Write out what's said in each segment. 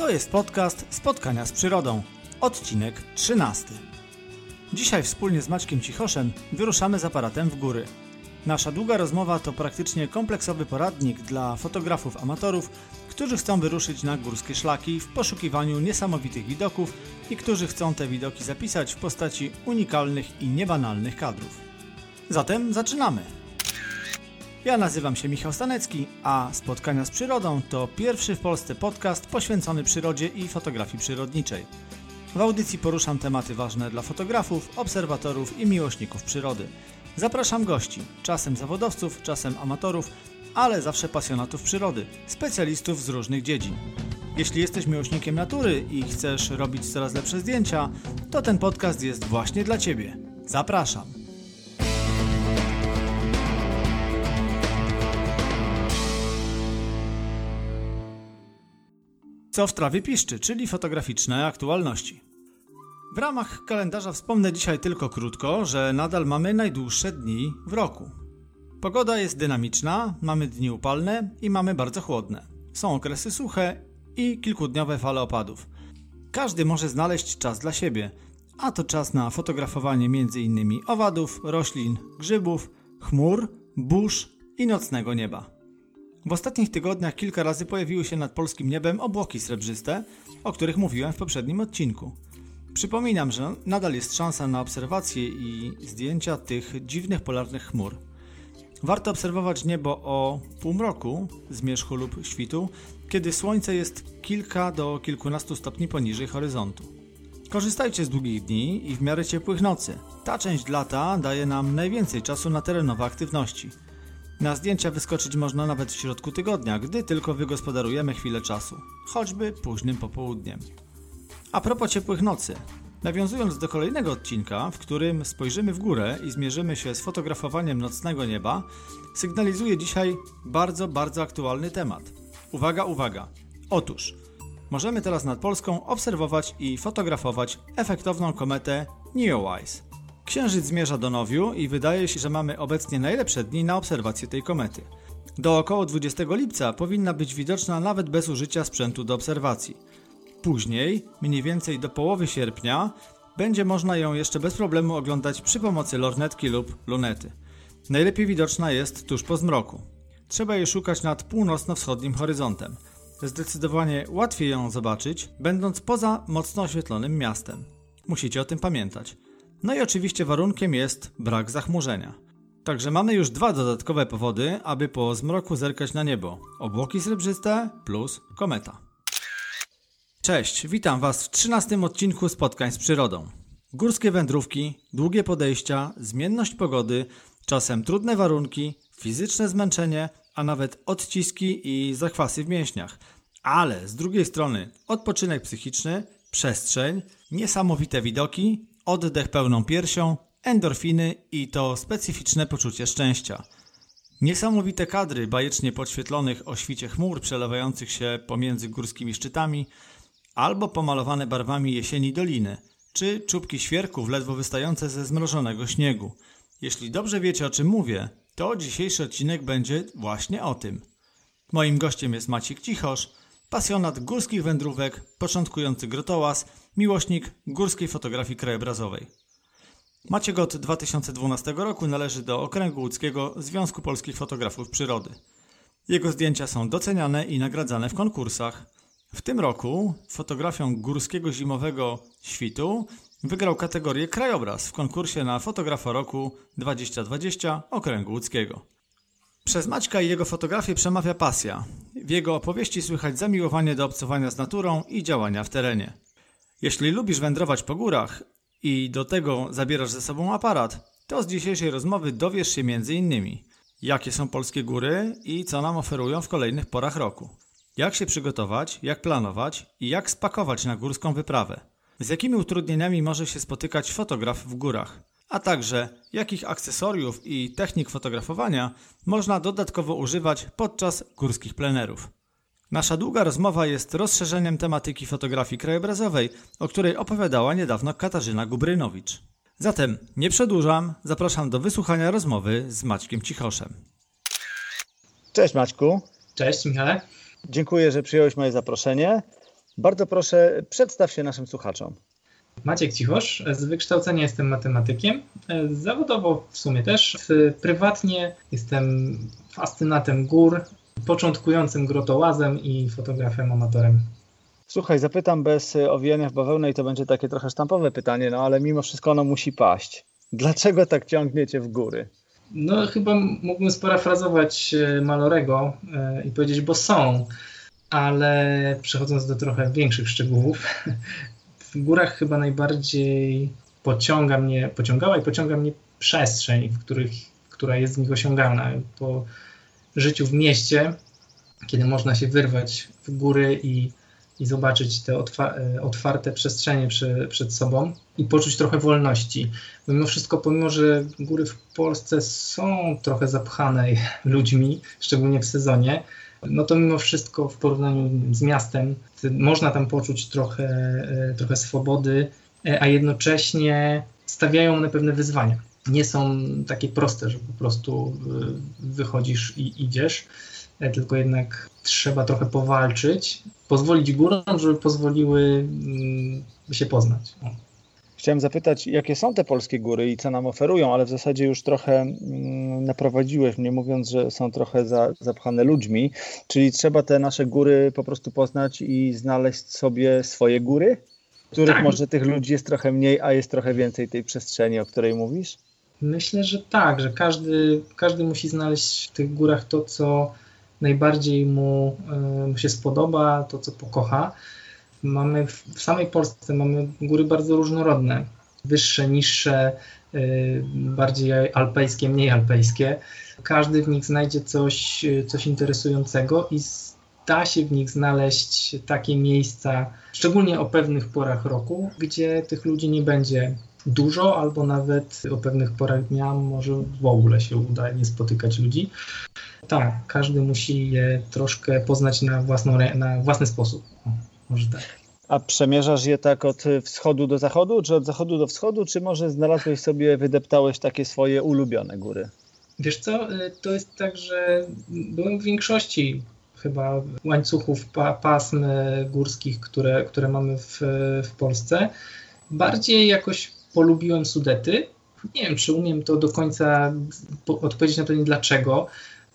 To jest podcast Spotkania z Przyrodą, odcinek 13. Dzisiaj wspólnie z Maćkiem Cichoszem wyruszamy z aparatem w góry. Nasza długa rozmowa to praktycznie kompleksowy poradnik dla fotografów amatorów, którzy chcą wyruszyć na górskie szlaki w poszukiwaniu niesamowitych widoków i którzy chcą te widoki zapisać w postaci unikalnych i niebanalnych kadrów. Zatem zaczynamy! Ja nazywam się Michał Stanecki, a Spotkania z Przyrodą to pierwszy w Polsce podcast poświęcony przyrodzie i fotografii przyrodniczej. W audycji poruszam tematy ważne dla fotografów, obserwatorów i miłośników przyrody. Zapraszam gości, czasem zawodowców, czasem amatorów, ale zawsze pasjonatów przyrody, specjalistów z różnych dziedzin. Jeśli jesteś miłośnikiem natury i chcesz robić coraz lepsze zdjęcia, to ten podcast jest właśnie dla Ciebie. Zapraszam! Co w trawie piszczy, czyli fotograficzne aktualności. W ramach kalendarza wspomnę dzisiaj tylko krótko, że nadal mamy najdłuższe dni w roku. Pogoda jest dynamiczna, mamy dni upalne i mamy bardzo chłodne. Są okresy suche i kilkudniowe fale opadów. Każdy może znaleźć czas dla siebie, a to czas na fotografowanie m.in. owadów, roślin, grzybów, chmur, burz i nocnego nieba. W ostatnich tygodniach kilka razy pojawiły się nad polskim niebem obłoki srebrzyste, o których mówiłem w poprzednim odcinku. Przypominam, że nadal jest szansa na obserwację i zdjęcia tych dziwnych polarnych chmur. Warto obserwować niebo o półmroku, zmierzchu lub świtu, kiedy słońce jest kilka do kilkunastu stopni poniżej horyzontu. Korzystajcie z długich dni i w miarę ciepłych nocy. Ta część lata daje nam najwięcej czasu na terenowe aktywności. Na zdjęcia wyskoczyć można nawet w środku tygodnia, gdy tylko wygospodarujemy chwilę czasu, choćby późnym popołudniem. A propos ciepłych nocy. Nawiązując do kolejnego odcinka, w którym spojrzymy w górę i zmierzymy się z fotografowaniem nocnego nieba, sygnalizuję dzisiaj bardzo, bardzo aktualny temat. Uwaga, uwaga. Otóż, możemy teraz nad Polską obserwować i fotografować efektowną kometę Neowise. Księżyc zmierza do Nowiu i wydaje się, że mamy obecnie najlepsze dni na obserwację tej komety. Do około 20 lipca powinna być widoczna nawet bez użycia sprzętu do obserwacji. Później, mniej więcej do połowy sierpnia, będzie można ją jeszcze bez problemu oglądać przy pomocy lornetki lub lunety. Najlepiej widoczna jest tuż po zmroku. Trzeba jej szukać nad północno-wschodnim horyzontem. Zdecydowanie łatwiej ją zobaczyć, będąc poza mocno oświetlonym miastem. Musicie o tym pamiętać. No i oczywiście warunkiem jest brak zachmurzenia. Także mamy już dwa dodatkowe powody, aby po zmroku zerkać na niebo. Obłoki srebrzyste plus kometa. Cześć, witam Was w 13 odcinku Spotkań z Przyrodą. Górskie wędrówki, długie podejścia, zmienność pogody, czasem trudne warunki, fizyczne zmęczenie, a nawet odciski i zakwasy w mięśniach. Ale z drugiej strony odpoczynek psychiczny, przestrzeń, niesamowite widoki, oddech pełną piersią, endorfiny i to specyficzne poczucie szczęścia. Niesamowite kadry bajecznie podświetlonych o świcie chmur przelewających się pomiędzy górskimi szczytami, albo pomalowane barwami jesieni doliny, czy czubki świerków ledwo wystające ze zmrożonego śniegu. Jeśli dobrze wiecie o czym mówię, to dzisiejszy odcinek będzie właśnie o tym. Moim gościem jest Maciek Cichosz, pasjonat górskich wędrówek, początkujący grotołaz, miłośnik górskiej fotografii krajobrazowej. Maciek od 2012 roku należy do Okręgu Łódzkiego Związku Polskich Fotografów Przyrody. Jego zdjęcia są doceniane i nagradzane w konkursach. W tym roku fotografią górskiego zimowego świtu wygrał kategorię krajobraz w konkursie na fotografa roku 2020 Okręgu Łódzkiego. Przez Maćka i jego fotografię przemawia pasja. W jego opowieści słychać zamiłowanie do obcowania z naturą i działania w terenie. Jeśli lubisz wędrować po górach i do tego zabierasz ze sobą aparat, to z dzisiejszej rozmowy dowiesz się m.in. jakie są polskie góry i co nam oferują w kolejnych porach roku. Jak się przygotować, jak planować i jak spakować na górską wyprawę. Z jakimi utrudnieniami może się spotykać fotograf w górach a także jakich akcesoriów i technik fotografowania można dodatkowo używać podczas górskich plenerów. Nasza długa rozmowa jest rozszerzeniem tematyki fotografii krajobrazowej, o której opowiadała niedawno Katarzyna Gubrynowicz. Zatem nie przedłużam, zapraszam do wysłuchania rozmowy z Maćkiem Cichoszem. Cześć Maćku. Cześć Michale. Dziękuję, że przyjąłeś moje zaproszenie. Bardzo proszę, przedstaw się naszym słuchaczom. Maciek Cichosz, z wykształcenia jestem matematykiem, zawodowo w sumie też. Prywatnie jestem fascynatem gór, początkującym grotołazem i fotografem amatorem. Słuchaj, zapytam bez owijania w bawełnę i to będzie takie trochę sztampowe pytanie, no ale mimo wszystko ono musi paść. Dlaczego tak ciągniecie w góry? No chyba mógłbym sparafrazować e, Malorego e, i powiedzieć, bo są, ale przechodząc do trochę większych szczegółów, w górach chyba najbardziej pociąga mnie, pociągała i pociąga mnie przestrzeń, w których, która jest z nich osiągalna. Po życiu w mieście, kiedy można się wyrwać w góry i, i zobaczyć te otwa e, otwarte przestrzenie przy, przed sobą i poczuć trochę wolności. Mimo wszystko, pomimo że góry w Polsce są trochę zapchane ludźmi, szczególnie w sezonie, no to mimo wszystko w porównaniu z miastem można tam poczuć trochę, e, trochę swobody, e, a jednocześnie stawiają one pewne wyzwania. Nie są takie proste, że po prostu e, wychodzisz i idziesz, tylko jednak trzeba trochę powalczyć, pozwolić górom, żeby pozwoliły mm, się poznać. Chciałem zapytać, jakie są te polskie góry i co nam oferują, ale w zasadzie już trochę mm, naprowadziłeś mnie, mówiąc, że są trochę za, zapchane ludźmi, czyli trzeba te nasze góry po prostu poznać i znaleźć sobie swoje góry, których tak. może tych ludzi jest trochę mniej, a jest trochę więcej tej przestrzeni, o której mówisz? Myślę, że tak, że każdy, każdy musi znaleźć w tych górach to, co najbardziej mu, y, mu się spodoba, to, co pokocha mamy w samej Polsce mamy góry bardzo różnorodne. Wyższe, niższe, y, bardziej alpejskie, mniej alpejskie. Każdy w nich znajdzie coś, coś interesującego i da się w nich znaleźć takie miejsca, szczególnie o pewnych porach roku, gdzie tych ludzi nie będzie dużo, albo nawet o pewnych porach dnia może w ogóle się uda nie spotykać ludzi. Tak, każdy musi je troszkę poznać na, własną, na własny sposób. Może tak. A przemierzasz je tak od wschodu do zachodu, czy od zachodu do wschodu, czy może znalazłeś sobie, wydeptałeś takie swoje ulubione góry? Wiesz co, y, to jest tak, że byłem w większości chyba łańcuchów pa, pasm górskich, które, które mamy w, w Polsce. Bardziej jakoś polubiłem Sudety. Nie wiem, czy umiem to do końca odpowiedzieć na pytanie dlaczego,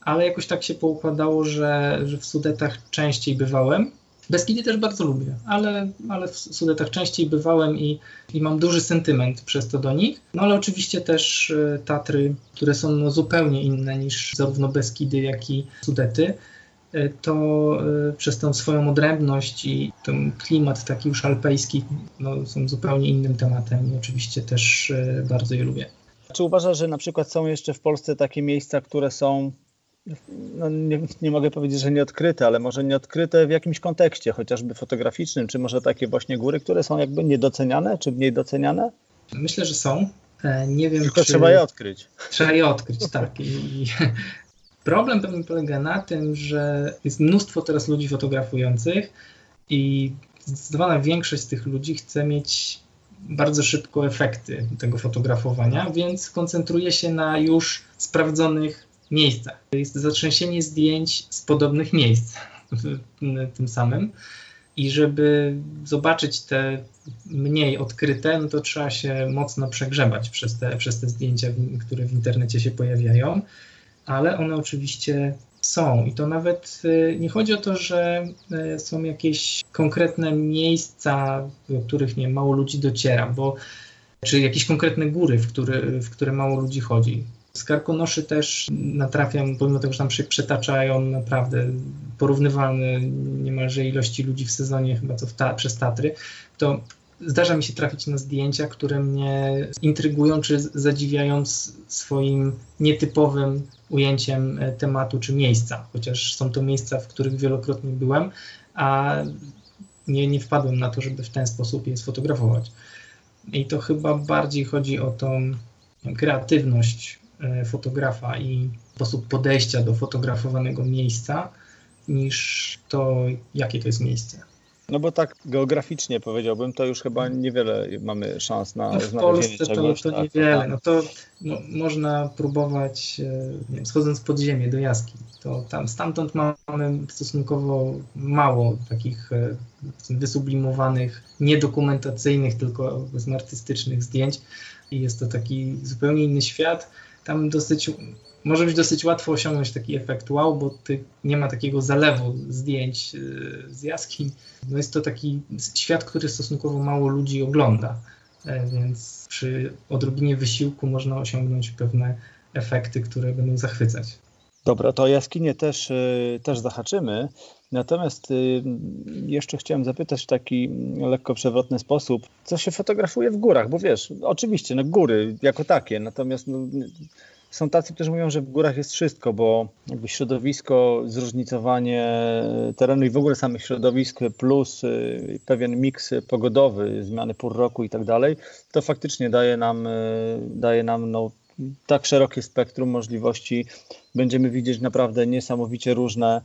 ale jakoś tak się poukładało, że, że w Sudetach częściej bywałem Beskidy też bardzo lubię, ale, ale w Sudetach częściej bywałem i, i mam duży sentyment przez to do nich. No ale oczywiście też e, Tatry, które są no, zupełnie inne niż zarówno Beskidy, jak i Sudety to e, przez tą swoją odrębność i ten klimat taki już alpejski no, są zupełnie innym tematem i oczywiście też bardzo je lubię. Czy uważasz, że na przykład są jeszcze w Polsce takie miejsca, które są no nie, nie, mogę powiedzieć, że nieodkryte, ale może nieodkryte w jakimś kontekście, chociażby fotograficznym, czy może takie właśnie góry, które są jakby niedoceniane, czy mniej doceniane? Myślę, że są. E, nie wiem, Tylko czy... trzeba je odkryć. Trzeba je odkryć, tak. I, problem pewnie polega na tym, że jest mnóstwo teraz ludzi fotografujących i zdecydowana większość z tych ludzi chce mieć bardzo szybko efekty tego fotografowania, więc koncentruje się na już sprawdzonych miejscach. Jest zatrzęsienie zdjęć z podobnych miejsc tym samym. I żeby zobaczyć te mniej odkryte, no to trzeba się mocno przegrzebać przez te, przez te zdjęcia, które w internecie się pojawiają, ale one oczywiście są. I to nawet y, nie chodzi o to, że y, są jakieś konkretne miejsca, do których nie mało ludzi dociera, bo czy jakieś konkretne góry, w które, w które mało ludzi chodzi. Z karkonoszy też natrafiam, pomimo tego, że tam się przetaczają naprawdę porównywalne niemalże ilości ludzi w sezonie, chyba co ta, przez Tatry, to zdarza mi się trafić na zdjęcia, które mnie intrygują czy zadziwiają swoim nietypowym ujęciem e, tematu czy miejsca, chociaż są to miejsca, w których wielokrotnie byłem, a nie, nie wpadłem na to, żeby w ten sposób je sfotografować. I to chyba bardziej chodzi o tą kreatywność E, fotografa i sposób podejścia do fotografowanego miejsca, niż to, jakie to jest miejsce. No bo tak geograficznie powiedziałbym, to już chyba niewiele mamy szans na no w Polsce czegoś. to, to tak, niewiele. tak. No to no, można próbować, e, nie wiem, schodząc pod ziemię do jaskiń. To tam stamtąd mamy stosunkowo mało takich e, wysublimowanych, niedokumentacyjnych, tylko artystycznych zdjęć i jest to taki zupełnie inny świat. Tam dosyć może być dosyć łatwo osiągnąć taki efekt wow, bo ty, nie ma takiego zalewu zdjęć y, z jaskiń. No jest to taki świat, który stosunkowo mało ludzi ogląda, e, więc przy odrobinie wysiłku można osiągnąć pewne efekty, które będą zachwycać. Dobra, to o jaskinie też, y, też zahaczymy. Natomiast y, jeszcze chciałem zapytać w taki lekko przewrotny sposób, co się fotografuje w górach, bo wiesz, oczywiście, no góry jako takie, natomiast no, są tacy, którzy mówią, że w górach jest wszystko, bo jakby środowisko, zróżnicowanie terenu i w ogóle samych środowisk, plus y, pewien miks pogodowy, zmiany pór roku i tak dalej, to faktycznie daje nam, y, daje nam no, tak szerokie spektrum możliwości. Będziemy widzieć naprawdę niesamowicie różne,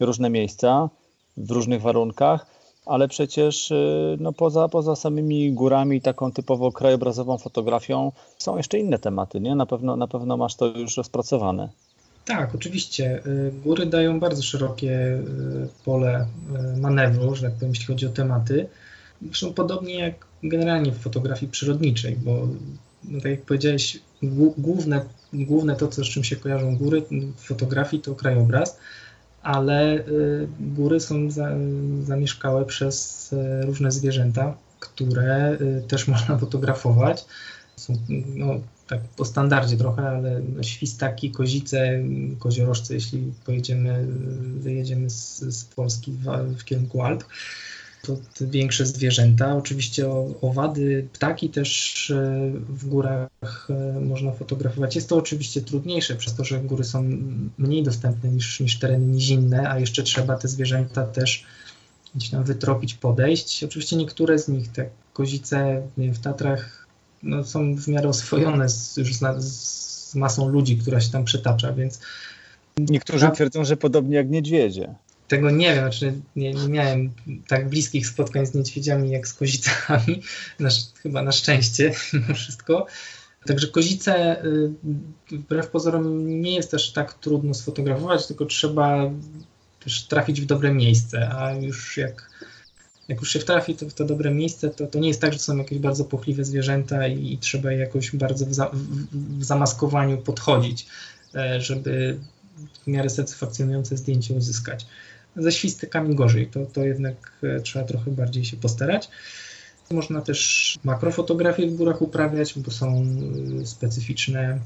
różne miejsca w różnych warunkach ale przecież y, no poza, poza samymi górami, taką typowo krajobrazową fotografią, są jeszcze inne tematy, nie? Na pewno, na pewno masz to już rozpracowane. Tak, oczywiście. Y, góry dają bardzo szerokie y, pole manewru, że tak powiem, jeśli chodzi o tematy. Zresztą podobnie jak generalnie w fotografii przyrodniczej, bo no tak jak powiedziałeś, główne, główne to, co, z czym się kojarzą góry w fotografii, to krajobraz ale y, góry są zamieszkałe przez y, różne zwierzęta, które y, też można fotografować. Są no, tak po standardzie trochę, ale no, świstaki, kozice, koziorożce, jeśli pojedziemy, wyjedziemy z, z Polski w, w kierunku Alp to większe zwierzęta. Oczywiście owady, ptaki też e, w górach e, można fotografować. Jest to oczywiście trudniejsze przez to, że góry są mniej dostępne niż, niż tereny nizinne, a jeszcze trzeba te zwierzęta też gdzieś tam wytropić, podejść. Oczywiście niektóre z nich, te kozice w Tatrach, no, są w miarę oswojone z, już z, z masą ludzi, która się tam przetacza, więc Niektórzy twierdzą, że podobnie jak niedźwiedzie tego nie wiem, znaczy nie, nie, miałem tak bliskich spotkań z niedźwiedziami jak z kozicami, na, chyba na szczęście mimo wszystko. Także kozice y, wbrew pozorom nie jest też tak trudno sfotografować, tylko trzeba też trafić w dobre miejsce, a już jak, jak już się trafi to w to dobre miejsce, to, to nie jest tak, że są jakieś bardzo pochliwe zwierzęta i, i trzeba jakoś bardzo w, za, w, w zamaskowaniu podchodzić, e, żeby w miarę satysfakcjonujące zdjęcie uzyskać ze świstekami gorzej, to, to jednak e, trzeba trochę bardziej się postarać. Można też makrofotografię w górach uprawiać, bo są e, specyficzne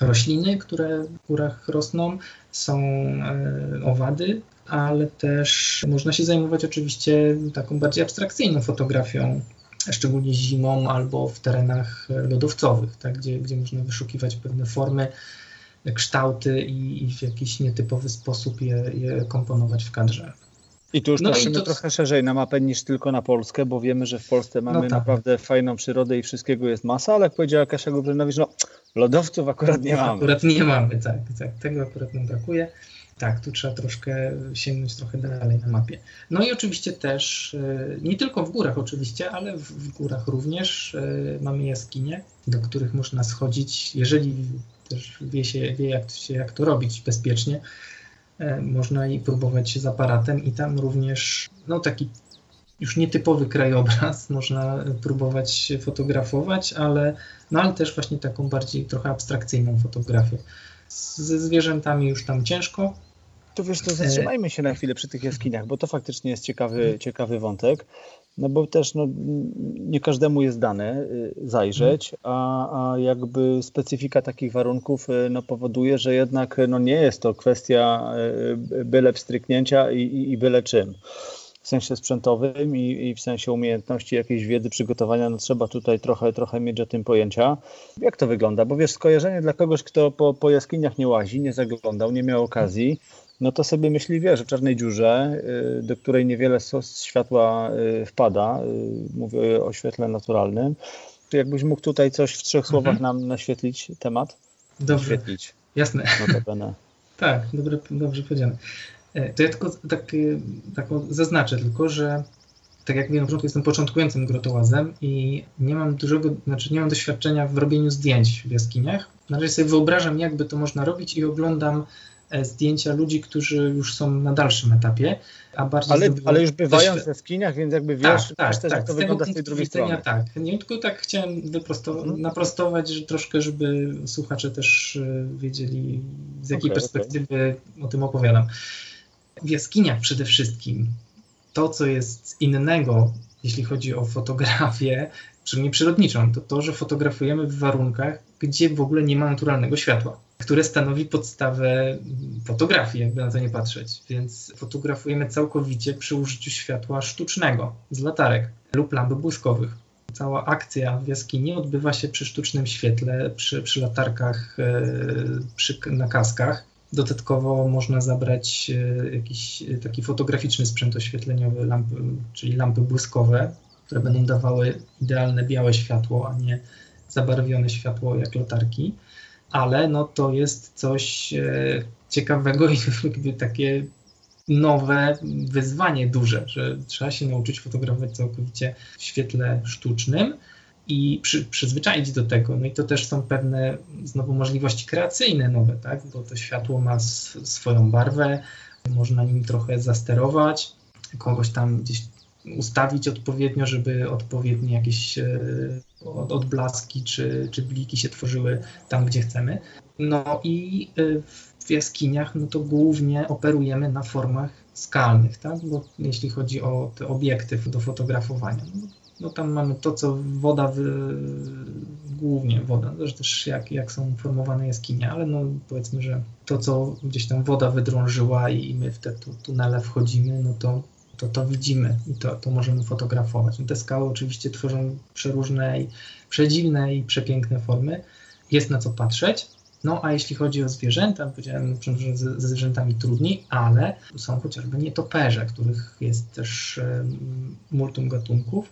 rośliny, które w górach rosną, są e, owady, ale też można się zajmować oczywiście taką bardziej abstrakcyjną fotografią, szczególnie zimą albo w terenach lodowcowych, tak, gdzie, gdzie można wyszukiwać pewne formy kształty i, i w jakiś nietypowy sposób je, je komponować w kadrze. I tu już no patrzymy to... trochę szerzej na mapę niż tylko na Polskę, bo wiemy, że w Polsce mamy no tak. naprawdę fajną przyrodę i wszystkiego jest masa, ale jak powiedziała Kasia Gubrzynowicz, no lodowców akurat nie mamy. Akurat nie mamy, tak, tak. Tego akurat nam brakuje. Tak, tu trzeba troszkę sięgnąć trochę dalej na mapie. No i oczywiście też, e, nie tylko w górach oczywiście, ale w, w górach również e, mamy jaskinie, do których można schodzić, jeżeli też wie się, wie jak, się, jak to robić bezpiecznie. E, można i próbować z aparatem i tam również no, taki już nietypowy krajobraz można próbować fotografować, ale, no, ale też właśnie taką bardziej trochę abstrakcyjną fotografię. Ze zwierzętami już tam ciężko. To wiesz, to zatrzymajmy się na chwilę przy tych jaskiniach, bo to faktycznie jest ciekawy, ciekawy wątek. No bo też no, nie każdemu jest dane y, zajrzeć, a, a jakby specyfika takich warunków y, no, powoduje, że jednak no, nie jest to kwestia y, byle wstryknięcia i, i, i byle czym. W sensie sprzętowym i, i, w sensie umiejętności jakiejś wiedzy, przygotowania, no trzeba tutaj trochę, trochę mieć o tym pojęcia. Jak to wygląda? Bo wiesz, skojarzenie dla kogoś, kto po, po jaskiniach nie łazi, nie zaglądał, nie miał okazji, no to sobie myśli, wie, że w czarnej dziurze, y, do której niewiele światła y, wpada, y, mówię o świetle naturalnym, to jakbyś mógł tutaj coś w trzech słowach mhm. nam naświetlić temat? Dobrze, naświetlić. jasne. Notabene. tak, dobre, dobrze powiedziane. E, to ja tylko tak, tak zaznaczę tylko, że tak jak mówiłem na początku, jestem początkującym grotołazem i nie mam dużego, znaczy nie mam doświadczenia w robieniu zdjęć w jaskiniach. Na razie sobie wyobrażam, jakby to można robić i oglądam zdjęcia ludzi, którzy już są na dalszym etapie, a bardziej ale, ale już bywają w jaskiniach, więc jakby wiesz, tak, tak, też, tak. jak to z wygląda z tej drugiej strony. Tak, nie tylko tak chciałem wyprosto- hmm. naprostować, że troszkę, żeby słuchacze też e, wiedzieli, z jakiej okay, perspektywy okay. o tym opowiadam. W jaskiniach przede wszystkim to, co jest innego, jeśli chodzi o fotografię, przynajmniej przyrodniczą, to to, że fotografujemy w warunkach, gdzie w ogóle nie ma naturalnego światła, które stanowi podstawę fotografii, jakby na to nie patrzeć. Więc fotografujemy całkowicie przy użyciu światła sztucznego z latarek lub lamp błyskowych. Cała akcja w jaskini odbywa się przy sztucznym świetle, przy, przy latarkach, e, przy, na kaskach. Dodatkowo można zabrać e, jakiś e, taki fotograficzny sprzęt oświetleniowy, lampy, czyli lampy błyskowe, które będą dawały idealne białe światło, a nie zabarwione światło jak latarki. Ale no to jest coś e, ciekawego i takie nowe wyzwanie duże, że trzeba się nauczyć fotografować całkowicie w świetle sztucznym i przy, przyzwyczaić do tego. No i to też są pewne znowu możliwości kreacyjne nowe, tak? bo to światło ma swoją barwę, można nim trochę zasterować, kogoś tam gdzieś ustawić odpowiednio, żeby odpowiednie jakieś e, odblaski czy, czy bliki się tworzyły tam, gdzie chcemy. No i e, w jaskiniach, no to głównie operujemy na formach skalnych, tak? bo jeśli chodzi o te obiekty do fotografowania. No, no tam mamy to, co woda, wy... głównie woda, zresztą też jak, jak są formowane jaskinie, ale no powiedzmy, że to, co gdzieś tam woda wydrążyła i my w te tu, tunele wchodzimy, no to to, to widzimy i to, to możemy fotografować. No te skały oczywiście tworzą przeróżne przedziwne i przepiękne formy. Jest na co patrzeć. No a jeśli chodzi o zwierzęta, powiedziałem, że ze zwierzętami trudniej, ale są chociażby nietoperze, których jest też multum gatunków.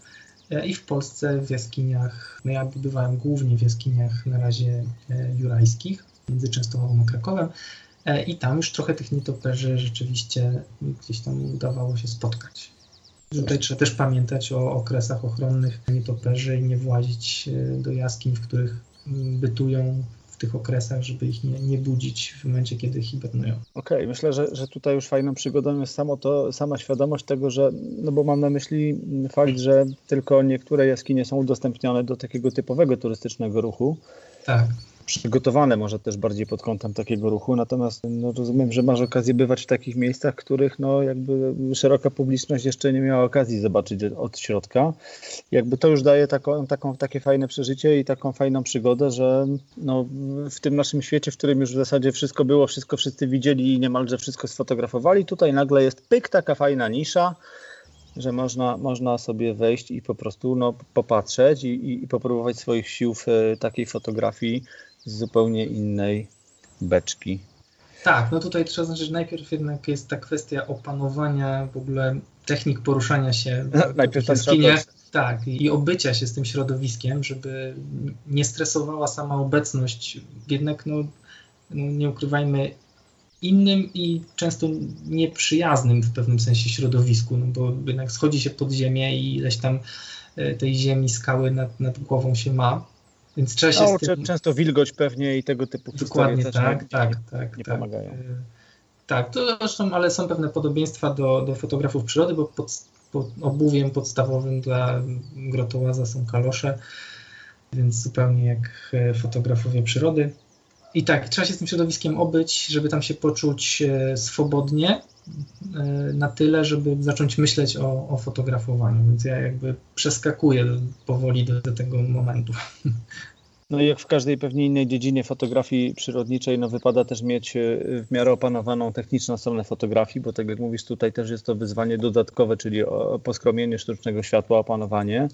E, I w Polsce w jaskiniach, no ja bywałem głównie w jaskiniach na razie e, jurajskich, między Częstochową a Krakowem, i tam już trochę tych nietoperzy rzeczywiście gdzieś tam udawało się spotkać. Tutaj trzeba też pamiętać o okresach ochronnych nietoperzy i nie włazić do jaskiń, w których bytują tych okresach, żeby ich nie, nie budzić w momencie, kiedy hibernują. Okej, okay, myślę, że, że tutaj już fajną przygodą jest samo to, sama świadomość tego, że, no bo mam na myśli fakt, że tylko niektóre jaskinie są udostępnione do takiego typowego turystycznego ruchu. Tak przygotowane może też bardziej pod kątem takiego ruchu, natomiast no, rozumiem, że masz okazję bywać w takich miejscach, których no, jakby szeroka publiczność jeszcze nie miała okazji zobaczyć od środka. Jakby to już daje taką, taką, takie fajne przeżycie i taką fajną przygodę, że no, w tym naszym świecie, w którym już w zasadzie wszystko było, wszystko wszyscy widzieli i niemalże wszystko sfotografowali, tutaj nagle jest pyk, taka fajna nisza, że można, można sobie wejść i po prostu no, popatrzeć i, i, i popróbować swoich sił w e, takiej fotografii z zupełnie innej beczki. Tak, no tutaj trzeba zaznaczyć, że najpierw jednak jest ta kwestia opanowania w ogóle technik poruszania się no, najpierw w jaskinie, tak, i obycia się z tym środowiskiem, żeby nie stresowała sama obecność, jednak no, no nie ukrywajmy, innym i często nieprzyjaznym w pewnym sensie środowisku, no bo jednak schodzi się pod ziemię i ileś tam e, tej ziemi, skały nad, nad głową się ma, więc trzeba się no, tym... Często wilgoć pewnie i tego typu Dokładnie tak, tak, tak, tak, nie tak. pomagają. Tak, to zresztą, ale są pewne podobieństwa do, do fotografów przyrody, bo pod, pod obuwiem podstawowym dla grotołaza są kalosze, więc zupełnie jak e, fotografowie przyrody. I tak, trzeba się z tym środowiskiem obyć, żeby tam się poczuć e, swobodnie, e, na tyle, żeby zacząć myśleć o, o fotografowaniu. Więc ja jakby przeskakuję powoli do, do tego momentu. No i jak w każdej pewnie innej dziedzinie fotografii przyrodniczej, no wypada też mieć e, w miarę opanowaną techniczną stronę fotografii, bo tak jak mówisz, tutaj też jest to wyzwanie dodatkowe, czyli poskromienie sztucznego światła, opanowanie.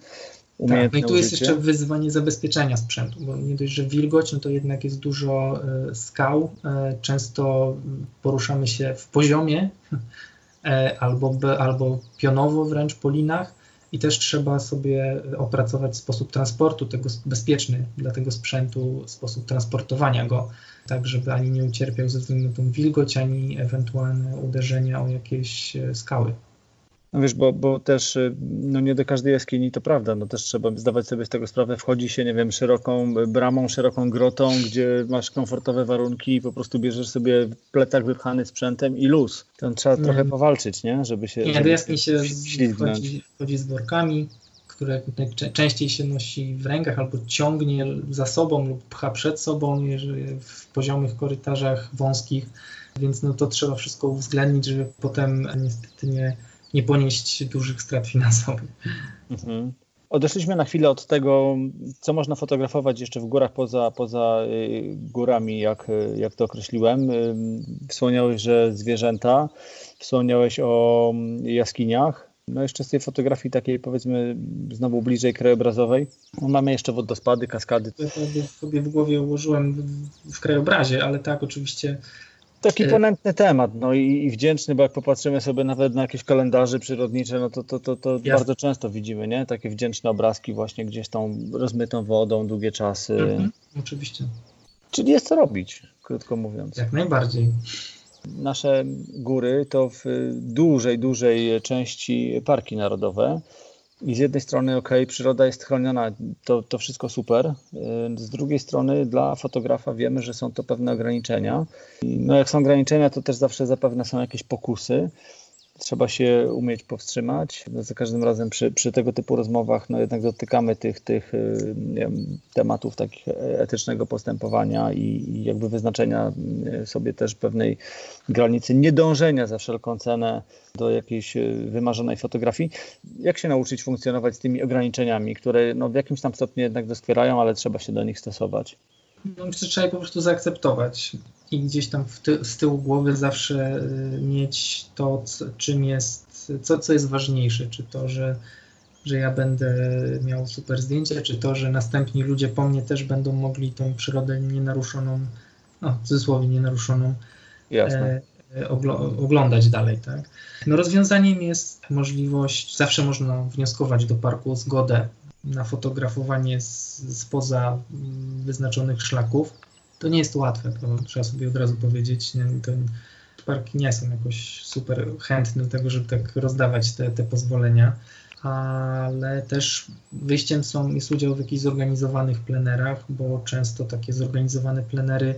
Tak, no i tu jest jeszcze wyzwanie zabezpieczenia sprzętu, bo nie dość, że wilgoć, no to jednak jest dużo e, skał, e, często poruszamy się w poziomie albo, albo pionowo wręcz po linach, i też trzeba sobie opracować sposób transportu tego bezpieczny dla tego sprzętu, sposób transportowania go, tak żeby ani nie ucierpiał ze względu na tą wilgoć, ani ewentualne uderzenia o jakieś e, skały. No wiesz, bo, bo też y, no nie do każdej jaskini to prawda, no też trzeba zdawać sobie z tego sprawę, wchodzi się, nie wiem, szeroką bramą, szeroką grotą, gdzie masz komfortowe warunki i po prostu bierzesz sobie plecak wypchany sprzętem i luz. Tam trzeba mm. trochę powalczyć, nie? Żeby się... Nie, do jaskini się wchodzi, wchodzi z workami, które częściej się nosi w rękach albo ciągnie za sobą lub pcha przed sobą, jeżeli w poziomych korytarzach wąskich, więc no to trzeba wszystko uwzględnić, żeby potem niestety nie nie ponieść dużych strat finansowych. Mhm. Odeszliśmy na chwilę od tego, co można fotografować jeszcze w górach poza, poza y, górami, jak, jak to określiłem. Y, wspomniałeś, że zwierzęta, wspomniałeś o jaskiniach. No jeszcze z tej fotografii takiej powiedzmy znowu bliżej krajobrazowej. No mamy jeszcze wodospady, kaskady. To sobie w głowie ułożyłem w krajobrazie, ale tak oczywiście Taki ponętny temat, no i, i, wdzięczny, bo jak popatrzymy sobie nawet na jakieś kalendarze przyrodnicze, no to, to, to, to bardzo często widzimy, nie? Takie wdzięczne obrazki właśnie gdzieś tą rozmytą wodą, długie czasy. Mhm, oczywiście. Czyli jest co robić, krótko mówiąc. Jak najbardziej. Nasze góry to w dużej, dużej części parki narodowe. I z jednej strony, ok, przyroda jest chroniona, to, to wszystko super. Z drugiej strony, dla fotografa wiemy, że są to pewne ograniczenia. No, jak są ograniczenia, to też zawsze zapewne są jakieś pokusy trzeba się umieć powstrzymać. Za każdym razem przy, przy tego typu rozmowach no jednak dotykamy tych, tych y, wiem, tematów takich etycznego postępowania i, i, jakby wyznaczenia y, sobie też pewnej granicy niedążenia za wszelką cenę do jakiejś y, wymarzonej fotografii. Jak się nauczyć funkcjonować z tymi ograniczeniami, które no w jakimś tam stopniu jednak doskwierają, ale trzeba się do nich stosować? No, myślę, że trzeba je po prostu zaakceptować i gdzieś tam ty z tyłu głowy zawsze y, mieć to, co, czym jest, co, co jest ważniejsze, czy to, że, że ja będę miał super zdjęcie, czy to, że następni ludzie po mnie też będą mogli tą przyrodę nienaruszoną, no w cudzysłowie nienaruszoną, e, oglądać dalej, tak? No rozwiązaniem jest możliwość, zawsze można wnioskować do parku o zgodę na fotografowanie spoza mm, wyznaczonych szlaków. To nie jest łatwe, trzeba sobie od razu powiedzieć. Nie, parki nie są jakoś super chętne do tego, żeby tak rozdawać te, te pozwolenia, ale też wyjściem są, jest udział w jakichś zorganizowanych plenerach, bo często takie zorganizowane plenery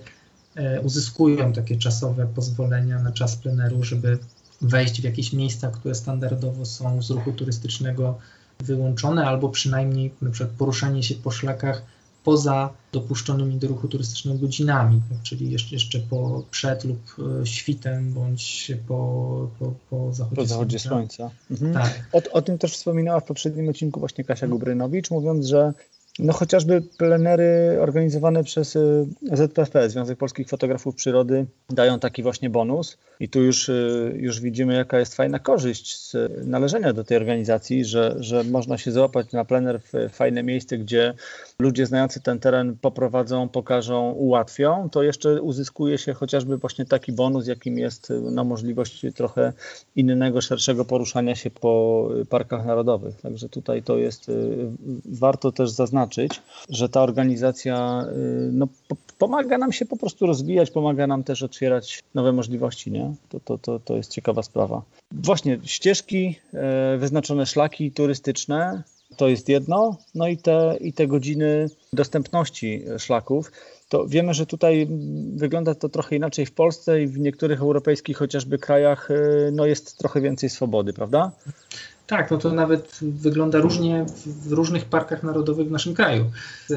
e, uzyskują takie czasowe pozwolenia na czas pleneru, żeby wejść w jakieś miejsca, które standardowo są z ruchu turystycznego wyłączone, albo przynajmniej na przykład poruszanie się po szlakach poza dopuszczonymi do ruchu turystycznego godzinami, tak? czyli jeszcze, jeszcze po przed lub e, świtem, bądź po, po, po zachodzie, po zachodzie słońca. słońca. Mhm. Tak. O, o, tym też wspominała w poprzednim odcinku właśnie Kasia Gubrynowicz, mówiąc, że no chociażby plenery organizowane przez y, ZPP, Związek Polskich Fotografów Przyrody, dają taki właśnie bonus. I tu już, y, już widzimy, jaka jest fajna korzyść z należenia do tej organizacji, że, że można się załapać na plener w fajne miejsce, gdzie ludzie znający ten teren poprowadzą, pokażą, ułatwią, to jeszcze uzyskuje się chociażby właśnie taki bonus, jakim jest y, na możliwość trochę innego, szerszego poruszania się po parkach narodowych. Także tutaj to jest, warto też zaznaczyć, zaznaczyć, że ta organizacja y, no, pomaga nam się po prostu rozwijać, pomaga nam też otwierać nowe możliwości. Nie? To, to, to, to jest ciekawa sprawa. Właśnie ścieżki, e, wyznaczone szlaki turystyczne, to jest jedno, no i te, i te godziny dostępności szlaków. To wiemy, że tutaj wygląda to trochę inaczej w Polsce i w niektórych europejskich chociażby krajach y, no jest trochę więcej swobody, prawda? Tak, no to nawet wygląda różnie w różnych parkach narodowych w naszym kraju.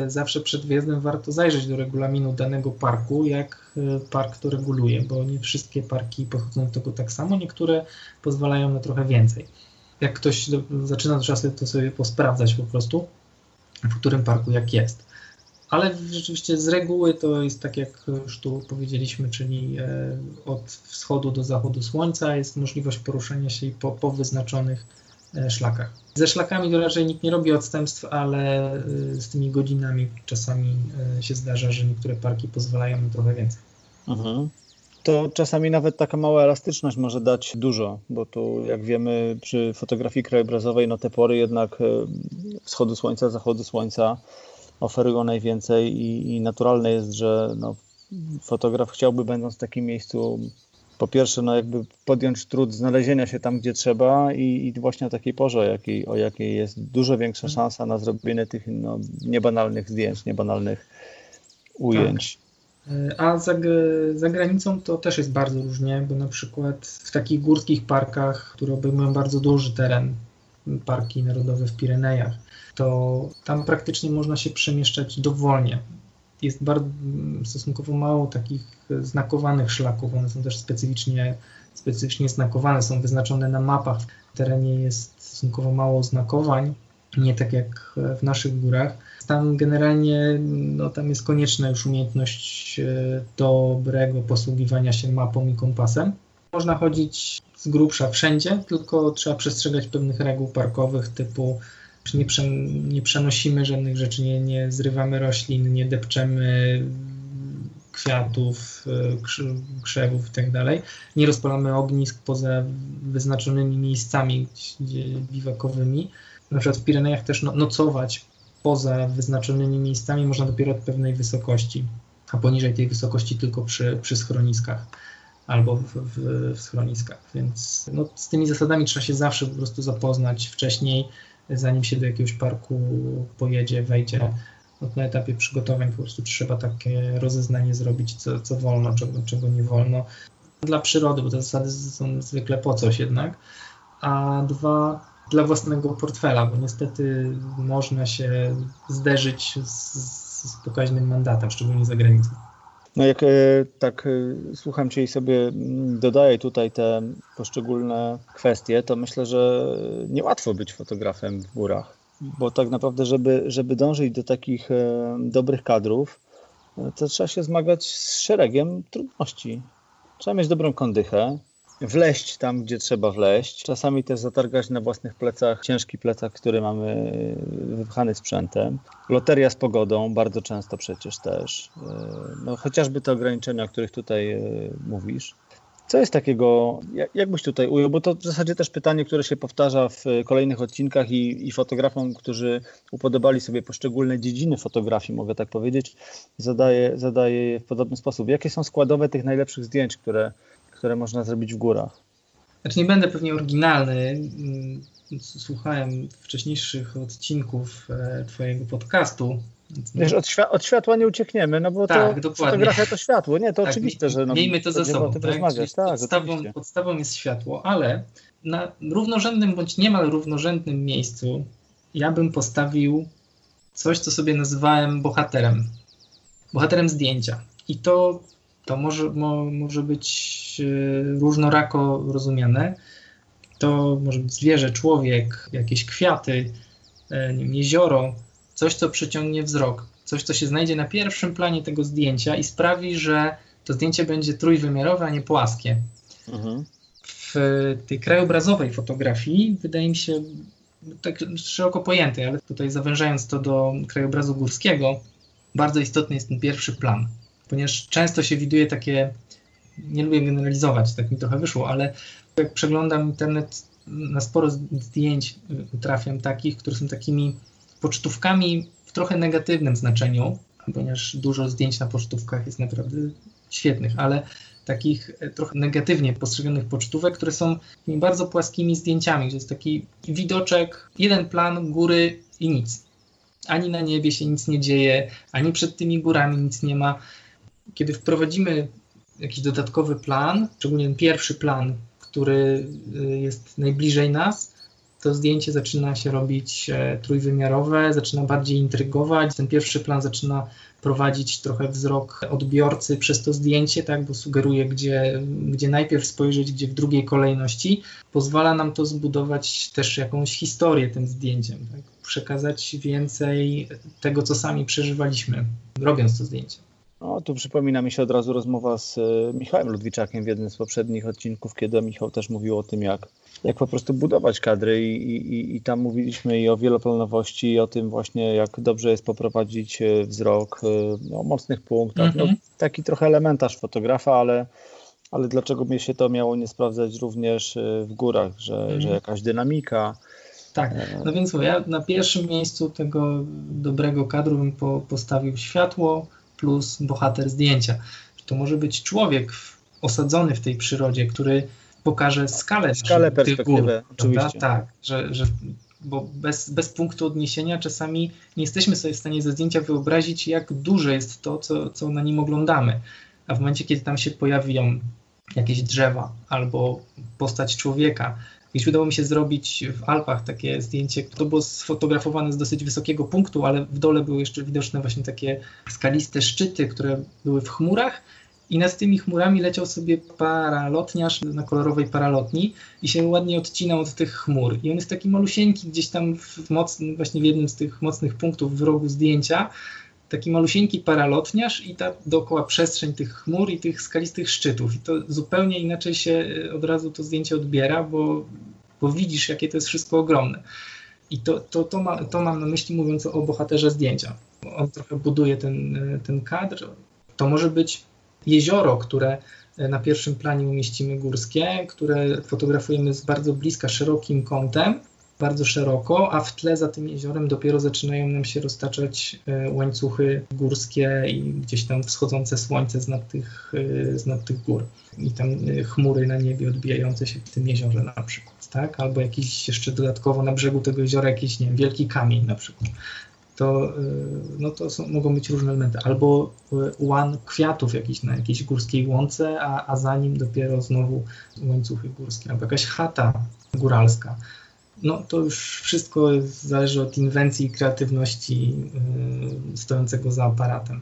Zawsze przed wjazdem warto zajrzeć do regulaminu danego parku, jak e, park to reguluje, bo nie wszystkie parki podchodzą do tego tak samo, niektóre pozwalają na trochę więcej. Jak ktoś zaczyna to czasem to sobie posprawdzać po prostu, w którym parku jak jest. Ale rzeczywiście z reguły to jest tak, jak już tu powiedzieliśmy, czyli e, od wschodu do zachodu słońca jest możliwość poruszania się po, po wyznaczonych szlakach. Ze szlakami to raczej nikt nie robi odstępstw, ale e, z tymi godzinami czasami e, się zdarza, że niektóre parki pozwalają na trochę więcej. Mhm. To czasami nawet taka mała elastyczność może dać dużo, bo tu jak wiemy przy fotografii krajobrazowej no te pory jednak wschodu słońca, zachodu słońca oferują najwięcej i, i naturalne jest, że no, fotograf chciałby będąc w takim miejscu po pierwsze, no jakby podjąć trud znalezienia się tam, gdzie trzeba i, i właśnie o takiej porze, o jakiej, o jakiej jest dużo większa mhm. szansa na zrobienie tych no, niebanalnych zdjęć, niebanalnych ujęć. Tak. A za, za granicą to też jest bardzo różnie, bo na przykład w takich górskich parkach, które obejmują bardzo duży teren, parki narodowe w Pirenejach, to tam praktycznie można się przemieszczać dowolnie. Jest bardzo, stosunkowo mało takich znakowanych szlaków, one są też specyficznie, specyficznie znakowane, są wyznaczone na mapach. W terenie jest stosunkowo mało znakowań, nie tak jak w naszych górach. Tam generalnie no, tam jest konieczna już umiejętność e, dobrego posługiwania się mapą i kompasem. Można chodzić z grubsza wszędzie, tylko trzeba przestrzegać pewnych reguł parkowych typu nie, nie przenosimy żadnych rzeczy, nie, nie zrywamy roślin, nie depczemy kwiatów, e, krzewów itd. Tak nie rozpalamy ognisk poza wyznaczonymi miejscami biwakowymi. Na przykład w Pirenejach też no, nocować poza wyznaczonymi miejscami można dopiero od pewnej wysokości, a poniżej tej wysokości tylko przy, przy schroniskach albo w, w, w schroniskach. Więc no, z tymi zasadami trzeba się zawsze po prostu zapoznać wcześniej, zanim się do jakiegoś parku pojedzie, wejdzie. No, na etapie przygotowań po prostu trzeba takie rozeznanie zrobić, co, co wolno, czego, czego nie wolno. Dla przyrody, bo te zasady są zwykle po coś jednak. A dwa, dla własnego portfela, bo niestety można się zderzyć z, z pokaźnym mandatem, szczególnie za granicą. No jak e, tak e, słucham Cię i sobie mm, dodaję tutaj te poszczególne kwestie, to myślę, że niełatwo być fotografem w górach, bo tak naprawdę, żeby, żeby dążyć do takich e, dobrych kadrów, to trzeba się zmagać z szeregiem trudności. Trzeba mieć dobrą kondychę, wleść tam, gdzie trzeba wleść. Czasami też zatargać na własnych plecach ciężki plecak, który mamy wypchany sprzętem. Loteria z pogodą, bardzo często przecież też. E, no, chociażby te ograniczenia, o których tutaj e, mówisz. Co jest takiego, jak byś tutaj ujął, bo to w zasadzie też pytanie, które się powtarza w kolejnych odcinkach i, i fotografom, którzy upodobali sobie poszczególne dziedziny fotografii, mogę tak powiedzieć, zadaję, zadaję je w podobny sposób. Jakie są składowe tych najlepszych zdjęć, które, które można zrobić w górach? Znaczy nie będę pewnie oryginalny. Słuchałem wcześniejszych odcinków e, Twojego podcastu. Wiesz, od, świat, od, światła nie uciekniemy, no bo tak, to dokładnie. fotografia to światło. Nie, to tak, oczywiste, że no, miejmy to ze sobą. Tak? tak podstawą, podstawą jest światło, ale na równorzędnym bądź niemal równorzędnym miejscu ja bym postawił coś, co sobie nazywałem bohaterem. Bohaterem zdjęcia. I to to może, mo, może być e, różnorako rozumiane. To może być zwierzę, człowiek, jakieś kwiaty, e, jezioro, coś, co przyciągnie wzrok, coś, co się znajdzie na pierwszym planie tego zdjęcia i sprawi, że to zdjęcie będzie trójwymiarowe, a nie płaskie. Mhm. W tej krajobrazowej fotografii wydaje mi się tak szeroko pojętej, ale tutaj zawężając to do krajobrazu górskiego, bardzo istotny jest ten pierwszy plan ponieważ często się widuje takie, nie lubię generalizować, tak mi trochę wyszło, ale jak przeglądam internet, na sporo zdjęć trafiam takich, które są takimi pocztówkami w trochę negatywnym znaczeniu, ponieważ dużo zdjęć na pocztówkach jest naprawdę świetnych, ale takich trochę negatywnie postrzeganych pocztówek, które są bardzo płaskimi zdjęciami, że jest taki widoczek, jeden plan góry i nic. Ani na niebie się nic nie dzieje, ani przed tymi górami nic nie ma kiedy wprowadzimy jakiś dodatkowy plan, szczególnie ten pierwszy plan, który y, jest najbliżej nas, to zdjęcie zaczyna się robić e, trójwymiarowe, zaczyna bardziej intrygować. Ten pierwszy plan zaczyna prowadzić trochę wzrok odbiorcy przez to zdjęcie, tak, bo sugeruje, gdzie, gdzie najpierw spojrzeć, gdzie w drugiej kolejności. Pozwala nam to zbudować też jakąś historię tym zdjęciem, tak, przekazać więcej tego, co sami przeżywaliśmy, robiąc to zdjęcie. No, tu przypomina mi się od razu rozmowa z e, Michałem Ludwiczakiem w jednym z poprzednich odcinków, kiedy Michał też mówił o tym, jak, jak po prostu budować kadry i, i, i tam mówiliśmy i o wieloplanowości, i o tym właśnie, jak dobrze jest poprowadzić e, wzrok e, o mocnych punktach. No, mhm. taki trochę elementarz fotografa, ale, ale dlaczego mi się to miało nie sprawdzać również w górach, że, mhm. że jakaś dynamika. Tak, no więc ja na pierwszym miejscu tego dobrego kadru bym po, postawił światło, plus bohater zdjęcia. To może być człowiek osadzony w tej przyrodzie, który pokaże skalę, skalę tych gór. Oczywiście. Tak, że, że bo bez, bez punktu odniesienia czasami nie jesteśmy sobie w stanie ze zdjęcia wyobrazić, jak duże jest to, co, co na nim oglądamy. A w momencie, kiedy tam się pojawią jakieś drzewa albo postać człowieka, Kiedyś udało mi się zrobić w Alpach takie zdjęcie, to było sfotografowane z dosyć wysokiego punktu, ale w dole były jeszcze widoczne właśnie takie skaliste szczyty, które były w chmurach i nad tymi chmurami leciał sobie paralotniarz na kolorowej paralotni i się ładnie odcinał od tych chmur. I on jest taki malusieńki gdzieś tam w właśnie w jednym z tych mocnych punktów w rogu zdjęcia, taki malusieńki paralotniarz i ta dookoła przestrzeń tych chmur i tych skalistych szczytów. I to zupełnie inaczej się e, od razu to zdjęcie odbiera, bo, bo widzisz, jakie to jest wszystko ogromne. I to, to, to, ma, to mam na myśli mówiąc o bohaterze zdjęcia. On trochę buduje ten, e, ten kadr. To może być jezioro, które e, na pierwszym planie umieścimy górskie, które fotografujemy z bardzo bliska, szerokim kątem, bardzo szeroko, a w tle za tym jeziorem dopiero zaczynają nam się roztaczać e, łańcuchy górskie i gdzieś tam wschodzące słońce z nad tych, e, z nad tych gór. I tam chmury na niebie odbijające się w tym jeziorze na przykład, tak? Albo jakiś jeszcze dodatkowo na brzegu tego jeziora jakiś, nie wiem, wielki kamień na przykład to, no to są, mogą być różne elementy. Albo łan kwiatów jakiś na jakiejś górskiej łące, a, a za nim dopiero znowu łańcuchy górskie, albo jakaś chata góralska. No to już wszystko zależy od inwencji i kreatywności yy, stojącego za aparatem.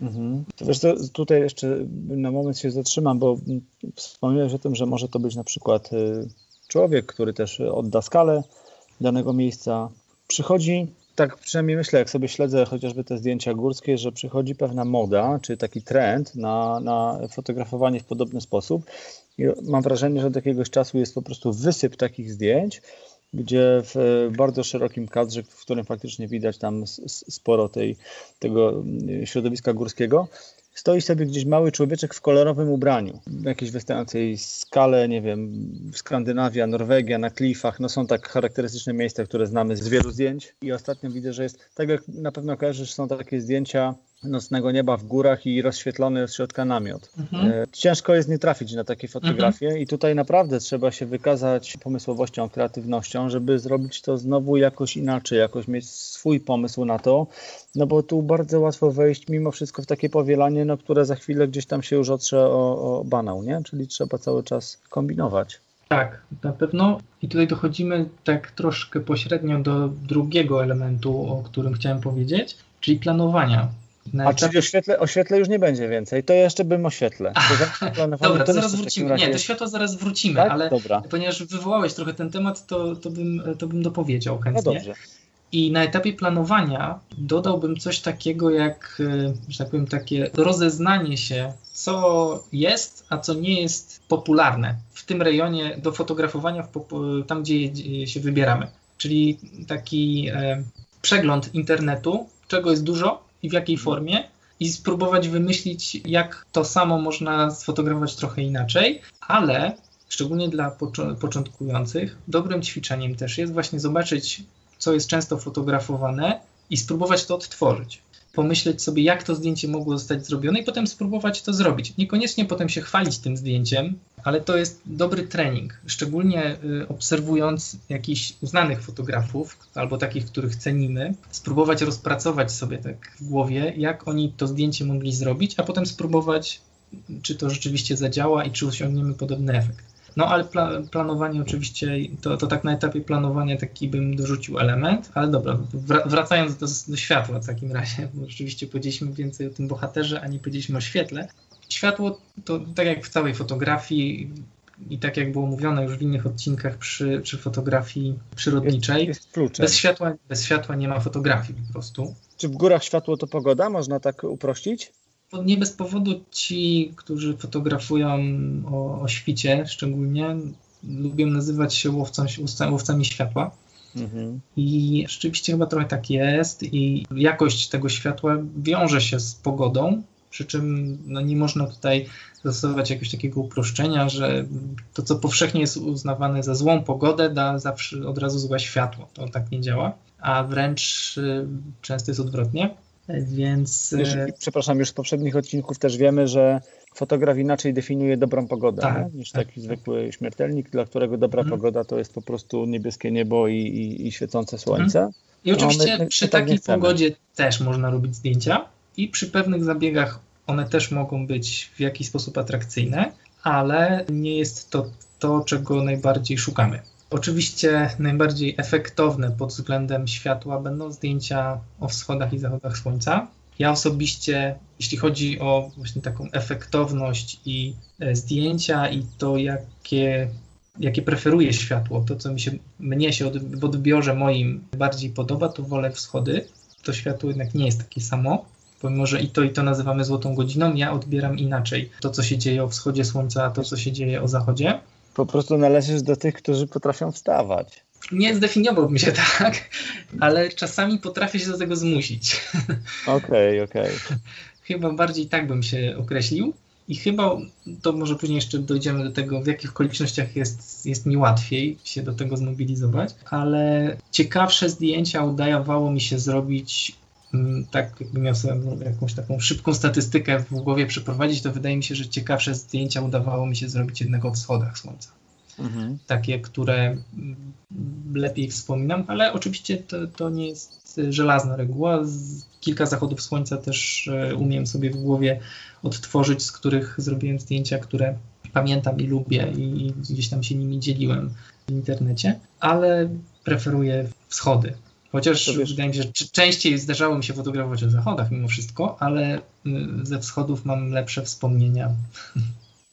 Mhm. Wiesz, to tutaj jeszcze na moment się zatrzymam, bo wspomniałeś o tym, że może to być na przykład y, człowiek, który też odda skalę danego miejsca. Przychodzi tak przynajmniej myślę, jak sobie śledzę chociażby te zdjęcia górskie, że przychodzi pewna moda, czy taki trend na, na fotografowanie w podobny sposób. I mam wrażenie, że od jakiegoś czasu jest po prostu wysyp takich zdjęć, gdzie w bardzo szerokim kadrze, w którym faktycznie widać tam sporo tej, tego mm, środowiska górskiego, stoi sobie gdzieś mały człowieczek w kolorowym ubraniu, w jakiejś wystającej skale, nie wiem, Skandynawia, Norwegia, na klifach, no są tak charakterystyczne miejsca, które znamy z wielu zdjęć. I ostatnio widzę, że jest, tak jak na pewno kojarzysz, są takie zdjęcia nocnego nieba w górach i rozświetlony z środka namiot. Mhm. E, ciężko jest nie trafić na takie fotografie mhm. i tutaj naprawdę trzeba się wykazać pomysłowością, kreatywnością, żeby zrobić to znowu jakoś inaczej, jakoś mieć swój pomysł na to, no bo tu bardzo łatwo wejść mimo wszystko w takie powielanie, no które za chwilę gdzieś tam się już otrze o, o banał, nie? Czyli trzeba cały czas kombinować. Tak, na pewno. I tutaj dochodzimy tak troszkę pośrednio do drugiego elementu, o którym chciałem powiedzieć, czyli planowania a czyli o świetle, o świetle już nie będzie więcej, to jeszcze bym o świetle. Dobra, to zaraz wrócimy. Nie, do światła zaraz wrócimy, tak? ale Dobra. ponieważ wywołałeś trochę ten temat, to, to, bym, to bym dopowiedział chętnie. No dobrze. I na etapie planowania dodałbym coś takiego jak, e, że tak powiem, takie rozeznanie się, co jest, a co nie jest popularne w tym rejonie do fotografowania, tam gdzie się wybieramy. Czyli taki e, przegląd internetu, czego jest dużo, i w jakiej formie i spróbować wymyślić, jak to samo można sfotografować trochę inaczej, ale szczególnie dla początkujących, dobrym ćwiczeniem też jest właśnie zobaczyć, co jest często fotografowane i spróbować to odtworzyć pomyśleć sobie, jak to zdjęcie mogło zostać zrobione i potem spróbować to zrobić. Niekoniecznie potem się chwalić tym zdjęciem, ale to jest dobry trening, szczególnie y, obserwując jakichś uznanych fotografów albo takich, których cenimy, spróbować rozpracować sobie tak w głowie, jak oni to zdjęcie mogli zrobić, a potem spróbować, czy to rzeczywiście zadziała i czy osiągniemy podobny efekt. No ale pla planowanie oczywiście, to, to tak na etapie planowania taki bym dorzucił element, ale dobra, wracając do, do światła w takim razie, bo rzeczywiście powiedzieliśmy więcej o tym bohaterze, a nie powiedzieliśmy o świetle. Światło to tak jak w całej fotografii i tak jak było mówione już w innych odcinkach przy, przy fotografii przyrodniczej, jest, jest bez, światła, bez światła nie ma fotografii po prostu. Czy w górach światło to pogoda? Można tak uprościć? Nie bez powodu ci, którzy fotografują o, o świcie szczególnie, lubią nazywać się łowcą, łowcami światła. Mhm. I rzeczywiście chyba trochę tak jest i jakość tego światła wiąże się z pogodą, przy czym no, nie można tutaj zastosować jakiegoś takiego uproszczenia, że to, co powszechnie jest uznawane za złą pogodę, da zawsze od razu złe światło. To tak nie działa, a wręcz y, często jest odwrotnie. Więc. Już, przepraszam, już z poprzednich odcinków też wiemy, że fotograf inaczej definiuje dobrą pogodę tak, niż taki tak, zwykły śmiertelnik, dla którego dobra hmm. pogoda to jest po prostu niebieskie niebo i, i, i świecące słońce. Hmm. I oczywiście no, my, przy tak takiej pogodzie też można robić zdjęcia i przy pewnych zabiegach one też mogą być w jakiś sposób atrakcyjne, ale nie jest to to, czego najbardziej szukamy. Oczywiście najbardziej efektowne pod względem światła będą zdjęcia o wschodach i zachodach słońca. Ja osobiście, jeśli chodzi o właśnie taką efektowność i e, zdjęcia i to, jakie, jakie preferuję światło, to co mi się, mnie się w odbiorze moim bardziej podoba, to wolę wschody. To światło jednak nie jest takie samo pomimo że i to i to nazywamy złotą godziną, ja odbieram inaczej to, co się dzieje o wschodzie słońca, a to, co się dzieje o zachodzie. Po prostu należysz do tych, którzy potrafią wstawać. Nie zdefiniowałbym się tak, ale czasami potrafię się do tego zmusić. Okej, okay, okej. Okay. Chyba bardziej tak bym się określił. I chyba to może później jeszcze dojdziemy do tego, w jakich okolicznościach jest, jest mi łatwiej się do tego zmobilizować, ale ciekawsze zdjęcia udawało mi się zrobić tak jakbym miał sobie jakąś taką szybką statystykę w głowie przeprowadzić, to wydaje mi się, że ciekawsze zdjęcia udawało mi się zrobić jednego o wschodach słońca. Mhm. Takie, które mm, lepiej wspominam, ale oczywiście to, to nie jest żelazna reguła. Kilka zachodów słońca też e, umiem sobie w głowie odtworzyć, z których zrobiłem zdjęcia, które pamiętam i lubię i gdzieś tam się nimi dzieliłem w internecie, ale preferuję wschody. Chociaż wydaje mi się, że częściej zdarzało mi się fotografować o zachodach mimo wszystko, ale y, ze wschodów mam lepsze wspomnienia.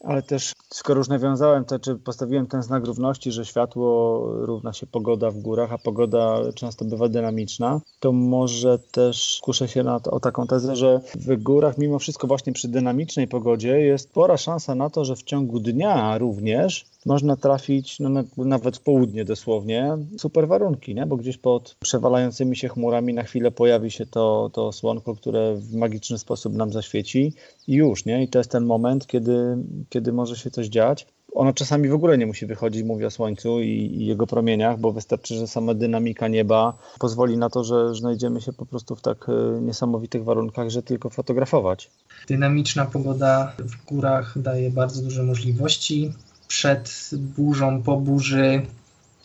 Ale też, skoro już nawiązałem to, czy postawiłem ten znak równości, że światło równa się pogoda w górach, a pogoda często bywa dynamiczna, to może też kuszę się na to, o taką tezę, że w górach mimo wszystko właśnie przy dynamicznej pogodzie jest spora szansa na to, że w ciągu dnia również można trafić no, nawet w południe dosłownie, super warunki, nie? bo gdzieś pod przewalającymi się chmurami na chwilę pojawi się to, to słonko, które w magiczny sposób nam zaświeci i już, nie? I to jest ten moment, kiedy, kiedy może się coś dziać. Ono czasami w ogóle nie musi wychodzić, mówię o Słońcu i, i, jego promieniach, bo wystarczy, że sama dynamika nieba pozwoli na to, że znajdziemy się po prostu w tak e, niesamowitych warunkach, że tylko fotografować. Dynamiczna pogoda w górach daje bardzo duże możliwości przed burzą, po burzy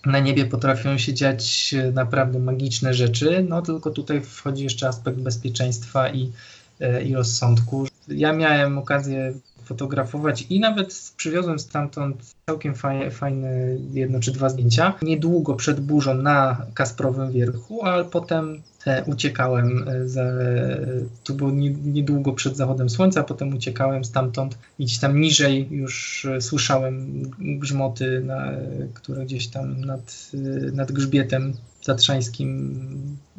na niebie potrafią się dziać naprawdę magiczne rzeczy, no tylko tutaj wchodzi jeszcze aspekt bezpieczeństwa i, e, i rozsądku. Ja miałem okazję fotografować i nawet przywiozłem stamtąd całkiem fajne, fajne jedno czy dwa zdjęcia. Niedługo przed burzą na Kasprowym Wierchu, ale potem e, uciekałem, e, za, to było niedługo przed zachodem słońca, potem uciekałem stamtąd i gdzieś tam niżej już e, słyszałem grzmoty, na, które gdzieś tam nad, nad grzbietem tatrzańskim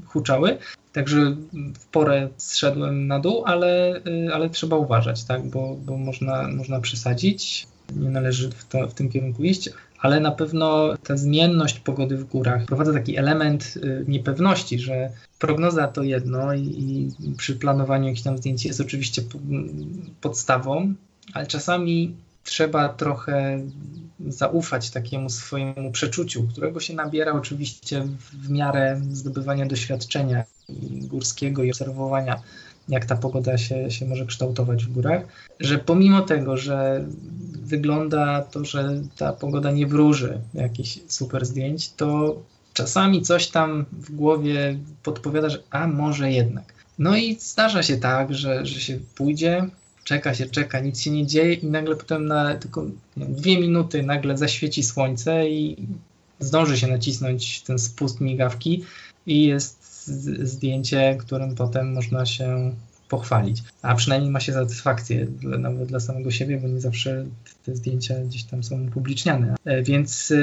huczały. Także w porę zszedłem na dół, ale, ale trzeba uważać, tak? bo, bo można, można przesadzić. Nie należy w, to, w tym kierunku iść, ale na pewno ta zmienność pogody w górach wprowadza taki element y, niepewności, że prognoza to jedno i, i przy planowaniu jakichś tam zdjęć jest oczywiście podstawą, ale czasami trzeba trochę zaufać takiemu swojemu przeczuciu, którego się nabiera oczywiście w miarę zdobywania doświadczenia górskiego i obserwowania, jak ta pogoda się, się może kształtować w górach, że pomimo tego, że wygląda to, że ta pogoda nie wróży jakichś super zdjęć, to czasami coś tam w głowie podpowiada, że a może jednak. No i zdarza się tak, że, że się pójdzie, czeka się, czeka, nic się nie dzieje i nagle potem na tylko dwie minuty nagle zaświeci słońce i zdąży się nacisnąć ten spust migawki i jest zdjęcie, którym potem można się pochwalić. A przynajmniej ma się satysfakcję nawet dla samego siebie, bo nie zawsze te zdjęcia gdzieś tam są upubliczniane. E, więc e,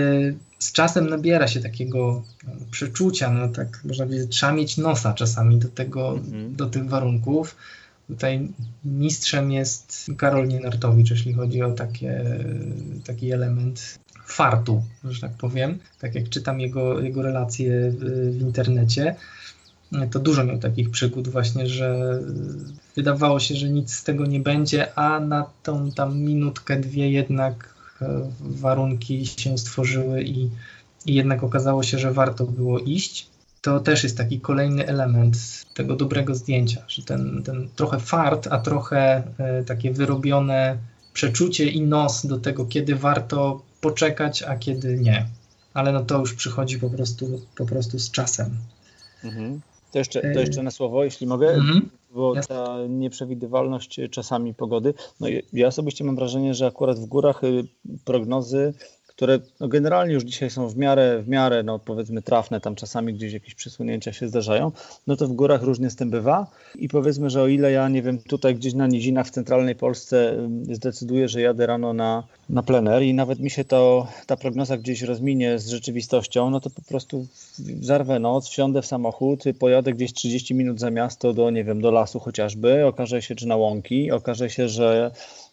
z czasem nabiera się takiego no, przeczucia, no tak można powiedzieć, trzeba mieć nosa czasami do tego, mhm. do tych warunków Tutaj mistrzem jest Karol Nienartowicz, jeśli chodzi o takie, taki element fartu, że tak powiem. Tak jak czytam jego, jego relacje w, internecie, to dużo miał takich przygód właśnie, że wydawało się, że nic z tego nie będzie, a na tą tam minutkę, dwie jednak e, warunki się stworzyły i, i jednak okazało się, że warto było iść. To też jest taki kolejny element tego dobrego zdjęcia, że ten, ten trochę fart, a trochę e, takie wyrobione przeczucie i nos do tego, kiedy warto poczekać, a kiedy nie. Ale no to już przychodzi po prostu, po prostu z czasem. Mhm. To, jeszcze, to jeszcze na słowo, jeśli mogę, mhm. bo ta nieprzewidywalność czasami pogody, no ja osobiście mam wrażenie, że akurat w górach y, prognozy które no generalnie już dzisiaj są w miarę, w miarę no powiedzmy trafne, tam czasami gdzieś jakieś przesunięcia się zdarzają, no to w górach różnie z tym bywa. I powiedzmy, że o ile ja, nie wiem, tutaj gdzieś na nizinach w centralnej Polsce zdecyduję, że jadę rano na, na plener i nawet mi się to, ta prognoza gdzieś rozminie z rzeczywistością, no to po prostu zarwę noc, wsiądę w samochód, pojadę gdzieś 30 minut za miasto do, nie wiem, do lasu chociażby, okaże się, czy na łąki, okaże się, że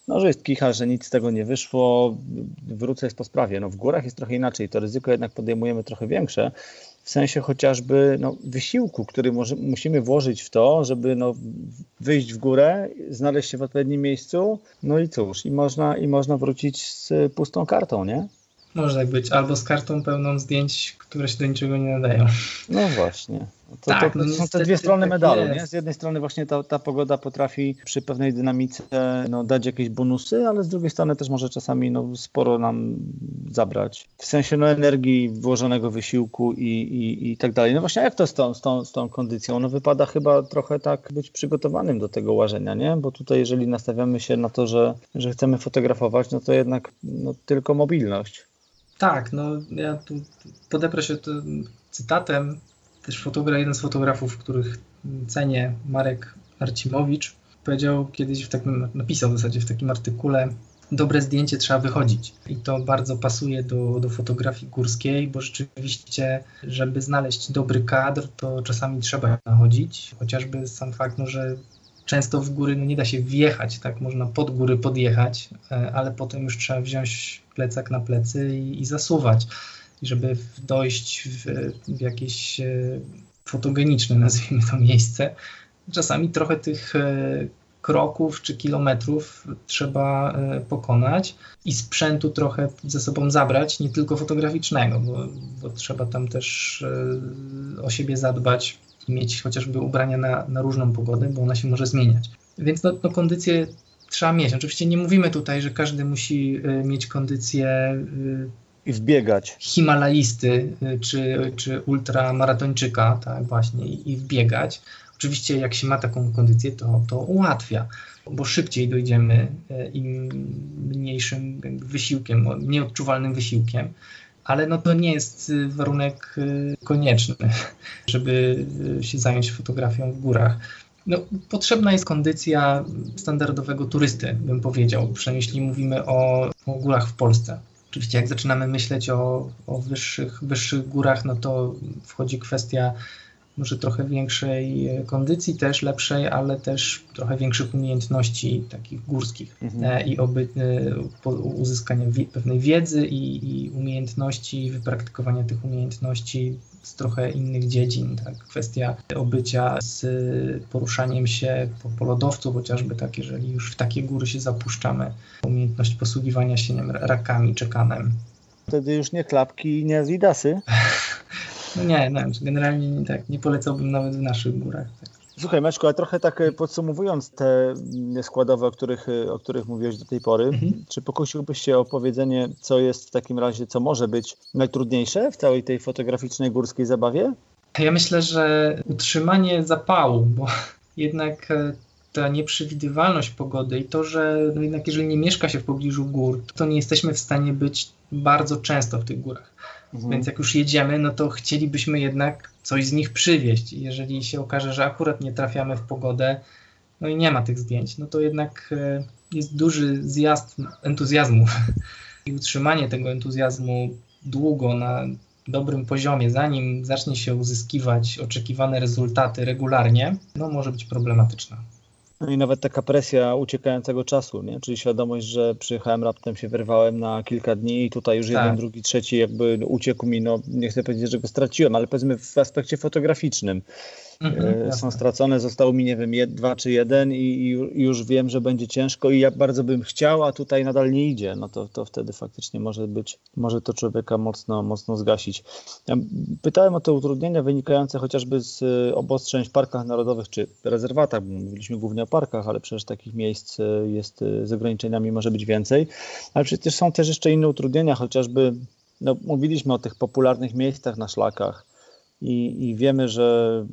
no, że jest kicha, że nic z tego nie wyszło, wrócę jest po sprawie. No, w górach jest trochę inaczej, to ryzyko jednak podejmujemy trochę większe, w sensie chociażby no, wysiłku, który może, musimy włożyć w to, żeby no, wyjść w górę, znaleźć się w odpowiednim miejscu, no i cóż, i można, i można wrócić z pustą kartą, nie? Może tak być, albo z kartą pełną zdjęć, które się do niczego nie nadają. No właśnie. To, tak, to, to, no są te dwie strony tak medalu. Nie? Z jednej strony właśnie ta, ta pogoda potrafi przy pewnej dynamice no, dać jakieś bonusy, ale z drugiej strony też może czasami no, sporo nam zabrać. W sensie no, energii, włożonego wysiłku i, i, i tak dalej. No właśnie jak to z tą, z, tą, z tą kondycją? No wypada chyba trochę tak być przygotowanym do tego łażenia, nie? Bo tutaj jeżeli nastawiamy się na to, że, że chcemy fotografować, no to jednak no, tylko mobilność. Tak, no ja tu podeprę się cytatem też fotograf, jeden z fotografów, których cenię, Marek Arcimowicz, powiedział kiedyś w takim, napisał w zasadzie w takim artykule, dobre zdjęcie trzeba wychodzić. I to bardzo pasuje do, do fotografii górskiej, bo rzeczywiście, żeby znaleźć dobry kadr, to czasami trzeba nachodzić. Chociażby sam fakt, no, że często w góry no, nie da się wjechać, tak można pod góry podjechać, e, ale potem już trzeba wziąć plecak na plecy i, i zasuwać żeby dojść w, w jakieś e, fotogeniczne, nazwijmy to miejsce, czasami trochę tych e, kroków czy kilometrów trzeba e, pokonać i sprzętu trochę ze sobą zabrać, nie tylko fotograficznego, bo, bo trzeba tam też o siebie zadbać mieć chociażby ubrania na, na różną pogodę, bo ona się może zmieniać. Więc no, no kondycję trzeba mieć. Oczywiście nie mówimy tutaj, że każdy musi mieć kondycję i wbiegać. Himalajisty y, czy, czy ultramaratończyka, tak właśnie, i wbiegać. Oczywiście jak się ma taką kondycję, to, to ułatwia, bo szybciej dojdziemy y, im mniejszym wysiłkiem, nieodczuwalnym wysiłkiem, ale no to nie jest y, warunek konieczny, żeby się zająć fotografią w górach. No, potrzebna jest kondycja standardowego turysty, bym powiedział, przynajmniej jeśli mówimy o górach w Polsce. Oczywiście jak zaczynamy myśleć o, o wyższych, wyższych górach, no to wchodzi kwestia może trochę większej kondycji też, lepszej, ale też trochę większych umiejętności takich górskich mhm. E, i oby, e, uzyskania pewnej wiedzy i, i umiejętności, wypraktykowania tych umiejętności z trochę innych dziedzin. Tak? Kwestia obycia z poruszaniem się po, po lodowcu, chociażby tak, jeżeli już w takie góry się zapuszczamy, umiejętność posługiwania się nie wiem, rakami, czekanem. Wtedy już nie klapki, nie azidasy. No nie, no, generalnie nie, tak, nie polecałbym nawet w naszych górach. Tak. Słuchaj Maćku, a trochę tak e, podsumowując te składowe, o których, e, o których mówiłeś do tej pory, mhm. czy pokusiłbyś się o powiedzenie, co jest w takim razie, co może być najtrudniejsze w całej tej fotograficznej górskiej zabawie? Ja myślę, że utrzymanie zapału, bo jednak e, ta nieprzewidywalność pogody i to, że no jednak jeżeli nie mieszka się w pobliżu gór, to nie jesteśmy w stanie być bardzo często w tych górach. Mhm. Więc jak już jedziemy, no to chcielibyśmy jednak coś z nich przywieźć. Jeżeli się okaże, że akurat nie trafiamy w pogodę, no i nie ma tych zdjęć, no to jednak e, jest duży zjazd entuzjazmu. I utrzymanie tego entuzjazmu długo na dobrym poziomie, zanim zacznie się uzyskiwać oczekiwane rezultaty regularnie, no może być problematyczne. No i nawet taka presja uciekającego czasu, nie? czyli świadomość, że przyjechałem raptem, się wyrwałem na kilka dni i tutaj już tak. jeden, drugi, trzeci jakby uciekł mi, no nie chcę powiedzieć, że go straciłem, ale powiedzmy w aspekcie fotograficznym. Mhm, są stracone, zostało mi, nie wiem, dwa czy jeden i, i, już wiem, że będzie ciężko i ja bardzo bym chciał, a tutaj nadal nie idzie, no to, to wtedy faktycznie może być, może to człowieka mocno, mocno zgasić. Ja pytałem o te utrudnienia wynikające chociażby z obostrzeń w parkach narodowych czy rezerwatach, mówiliśmy głównie o parkach, ale przecież takich miejsc jest z ograniczeniami może być więcej, ale przecież są też jeszcze inne utrudnienia, chociażby no, mówiliśmy o tych popularnych miejscach na szlakach i, i, wiemy, że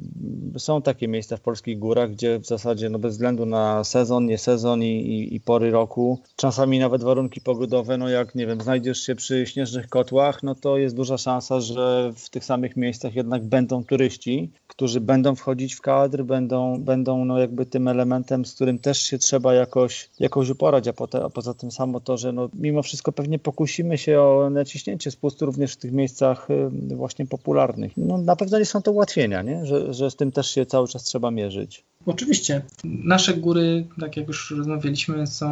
są takie miejsca w polskich górach, gdzie w zasadzie no bez względu na sezon, nie sezon i, i, i, pory roku, czasami nawet warunki pogodowe, no jak nie wiem, znajdziesz się przy śnieżnych kotłach, no to jest duża szansa, że w tych samych miejscach jednak będą turyści, którzy będą wchodzić w kadr, będą, będą no jakby tym elementem, z którym też się trzeba jakoś, jakoś uporać, a, a poza tym samo to, że no mimo wszystko pewnie pokusimy się o naciśnięcie spustu również w tych miejscach y, właśnie popularnych. No na pewno nie są to ułatwienia, nie? Że, że z tym też się cały czas trzeba mierzyć. Oczywiście. Nasze góry, tak jak już rozmawialiśmy, są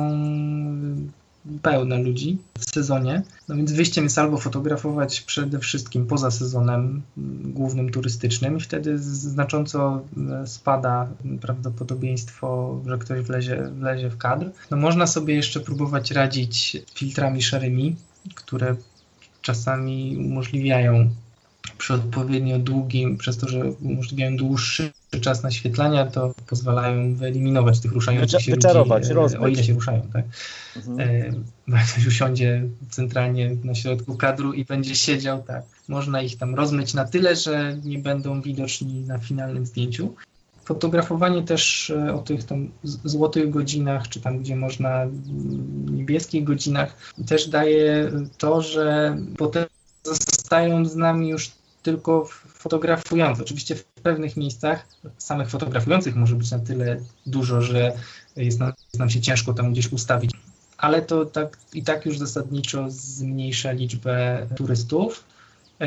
pełne ludzi w sezonie. No więc wyjściem jest albo fotografować przede wszystkim poza sezonem głównym turystycznym i wtedy znacząco e, spada prawdopodobieństwo, że ktoś wlezie, wlezie w kadr. No można sobie jeszcze próbować radzić filtrami szarymi, które czasami umożliwiają przy odpowiednio długim, przez to, że umożliwiają dłuższy czas naświetlania, to pozwalają wyeliminować tych ruszających się ludzi, rozmyć. o ile się ruszają. Tak? Mhm. E, jak ktoś usiądzie centralnie na środku kadru i będzie siedział, tak, można ich tam rozmyć na tyle, że nie będą widoczni na finalnym zdjęciu. Fotografowanie też e, o tych tam złotych godzinach, czy tam gdzie można niebieskich godzinach, też daje to, że potem zostają z nami już tylko fotografujący. Oczywiście w pewnych miejscach samych fotografujących może być na tyle dużo, że jest nam, jest nam się ciężko tam gdzieś ustawić. Ale to tak, i tak już zasadniczo zmniejsza liczbę turystów.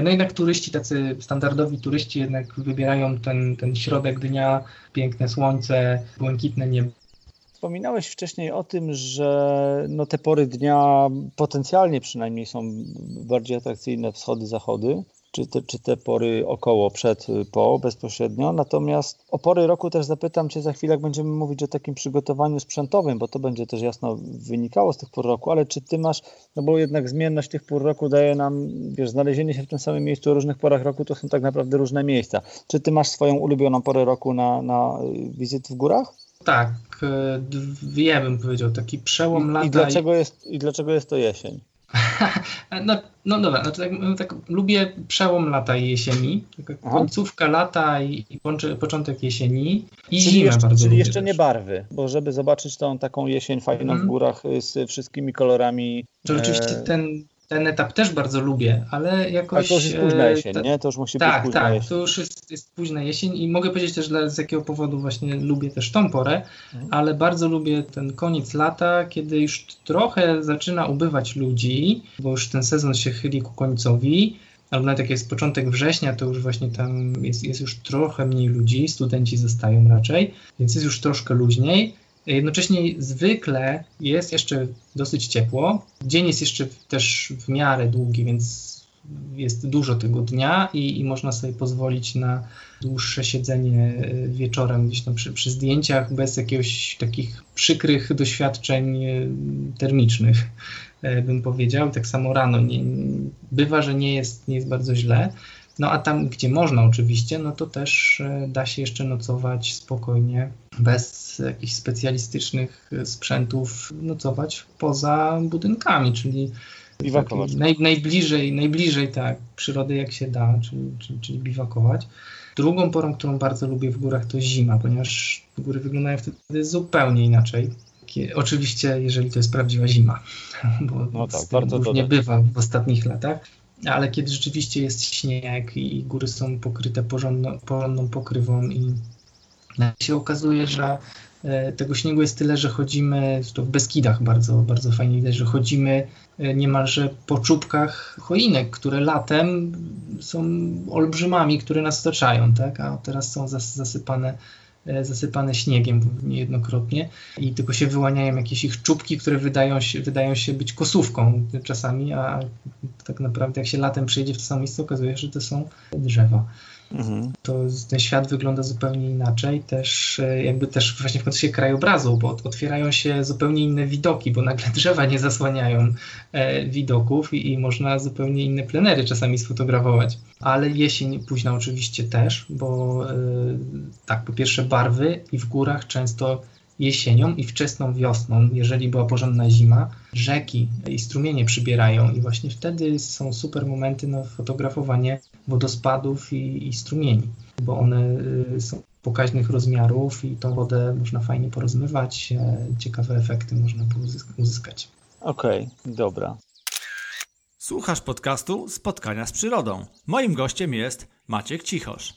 No jednak turyści, tacy standardowi turyści jednak wybierają ten, ten środek dnia, piękne słońce, błękitne niebo. Wspominałeś wcześniej o tym, że no te pory dnia potencjalnie przynajmniej są bardziej atrakcyjne wschody, zachody czy te, czy te pory około, przed, po, bezpośrednio. Natomiast o pory roku też zapytam Cię za chwilę, jak będziemy mówić o takim przygotowaniu sprzętowym, bo to będzie też jasno wynikało z tych pór roku, ale czy Ty masz, no bo jednak zmienność tych pór roku daje nam, wiesz, znalezienie się w tym samym miejscu o różnych porach roku to są tak naprawdę różne miejsca. Czy Ty masz swoją ulubioną porę roku na, na wizyt w górach? Tak, dwie bym powiedział, taki przełom I, lata. I dlaczego, jest, I dlaczego jest to jesień? no, no dobra, znaczy tak, no tak, lubię przełom lata i jesieni, taka końcówka lata i, i początek jesieni i czyli zimę jeszcze, bardzo Czyli jeszcze też. nie barwy, bo żeby zobaczyć tą taką jesień fajną mm. w górach z wszystkimi kolorami. To rzeczywiście e... ten, ten etap też bardzo lubię, ale jakoś... Ale to już jest późna jesień, nie? To już musi tak, być późna tak, jesień. to już jest, jest późna jesień i mogę powiedzieć też, dla, z jakiego powodu właśnie lubię też tą porę, mhm. ale bardzo lubię ten koniec lata, kiedy już trochę zaczyna ubywać ludzi, bo już ten sezon się chyli ku końcowi, albo nawet jak jest początek września, to już właśnie tam jest, jest już trochę mniej ludzi, studenci zostają raczej, więc jest już troszkę luźniej. Jednocześnie zwykle jest jeszcze dosyć ciepło. Dzień jest jeszcze też w miarę długi, więc jest dużo tego dnia i, i można sobie pozwolić na dłuższe siedzenie e, wieczorem gdzieś tam przy, przy zdjęciach bez jakiegoś takich przykrych doświadczeń e, termicznych, e, bym powiedział. Tak samo rano. Nie, bywa, że nie jest, nie jest bardzo źle. No a tam, gdzie można oczywiście, no to też e, da się jeszcze nocować spokojnie, bez jakichś specjalistycznych e, sprzętów, nocować poza budynkami, czyli naj, najbliżej, najbliżej tak, przyrody jak się da, czyli, czyli, czyli biwakować. Drugą porą, którą bardzo lubię w górach, to zima, ponieważ góry wyglądają wtedy zupełnie inaczej. Oczywiście, jeżeli to jest prawdziwa zima, bo no tak, bardzo nie bywa w ostatnich latach ale kiedy rzeczywiście jest śnieg i góry są pokryte porządną, porządną pokrywą i się okazuje, że e, tego śniegu jest tyle, że chodzimy, to w Beskidach bardzo, bardzo fajnie widać, że chodzimy e, niemalże po czubkach choinek, które latem są olbrzymami, które nas otaczają, tak? a teraz są zasypane zasypane śniegiem niejednokrotnie i tylko się wyłaniają jakieś ich czubki, które wydają się, wydają się być kosówką czasami, a tak naprawdę jak się latem przyjedzie w to samo miejsce, okazuje się, że to są drzewa. Mhm. To ten świat wygląda zupełnie inaczej, też e, jakby też właśnie w kontekście krajobrazu, bo otwierają się zupełnie inne widoki, bo nagle drzewa nie zasłaniają e, widoków i, i można zupełnie inne plenery czasami sfotografować. Ale jesień późna oczywiście też, bo e, tak, po pierwsze barwy i w górach często jesienią i wczesną wiosną, jeżeli była porządna zima, rzeki i strumienie przybierają i właśnie wtedy są super momenty na fotografowanie wodospadów i, i strumieni, bo one y, są pokaźnych rozmiarów i tą wodę można fajnie porozmywać, e, ciekawe efekty można uzyskać. Okej, okay, dobra. Słuchasz podcastu Spotkania z Przyrodą. Moim gościem jest Maciek Cichosz.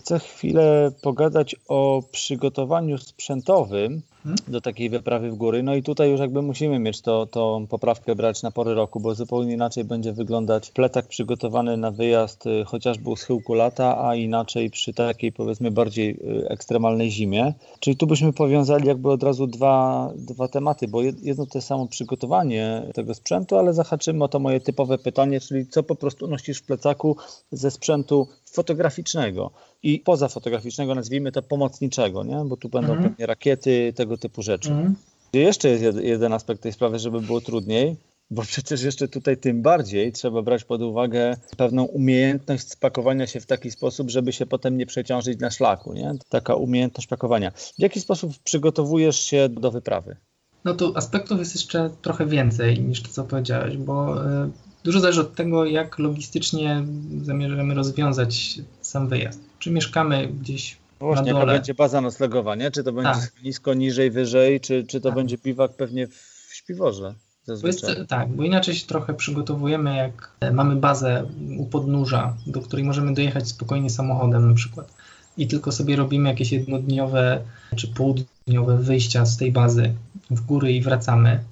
Chcę chwilę pogadać o przygotowaniu sprzętowym? Do takiej wyprawy w góry. No i tutaj już jakby musimy mieć to, tą poprawkę brać na pory roku, bo zupełnie inaczej będzie wyglądać plecak przygotowany na wyjazd y, chociażby u schyłku lata, a inaczej przy takiej powiedzmy bardziej y, ekstremalnej zimie. Czyli tu byśmy powiązali jakby od razu dwa, dwa tematy, bo jedno to samo przygotowanie tego sprzętu, ale zahaczymy o to moje typowe pytanie, czyli co po prostu nosisz w plecaku ze sprzętu fotograficznego i poza fotograficznego, nazwijmy to pomocniczego, nie? bo tu będą mhm. pewnie rakiety, tego typu rzeczy. Mhm. Jeszcze jest jeden aspekt tej sprawy, żeby było trudniej, bo przecież jeszcze tutaj tym bardziej trzeba brać pod uwagę pewną umiejętność spakowania się w taki sposób, żeby się potem nie przeciążyć na szlaku. Nie? Taka umiejętność pakowania. W jaki sposób przygotowujesz się do wyprawy? No to aspektów jest jeszcze trochę więcej niż to, co powiedziałeś, bo e, Dużo zależy od tego, jak logistycznie zamierzamy rozwiązać sam wyjazd. Czy mieszkamy gdzieś no Właśnie, jaka będzie baza noclegowa, czy to będzie tak. nisko, niżej, wyżej, czy, czy to tak. będzie biwak pewnie w śpiworze? Bo jest, tak, bo inaczej się trochę przygotowujemy, jak mamy bazę u podnóża, do której możemy dojechać spokojnie samochodem na przykład i tylko sobie robimy jakieś jednodniowe czy półdniowe wyjścia z tej bazy w góry i wracamy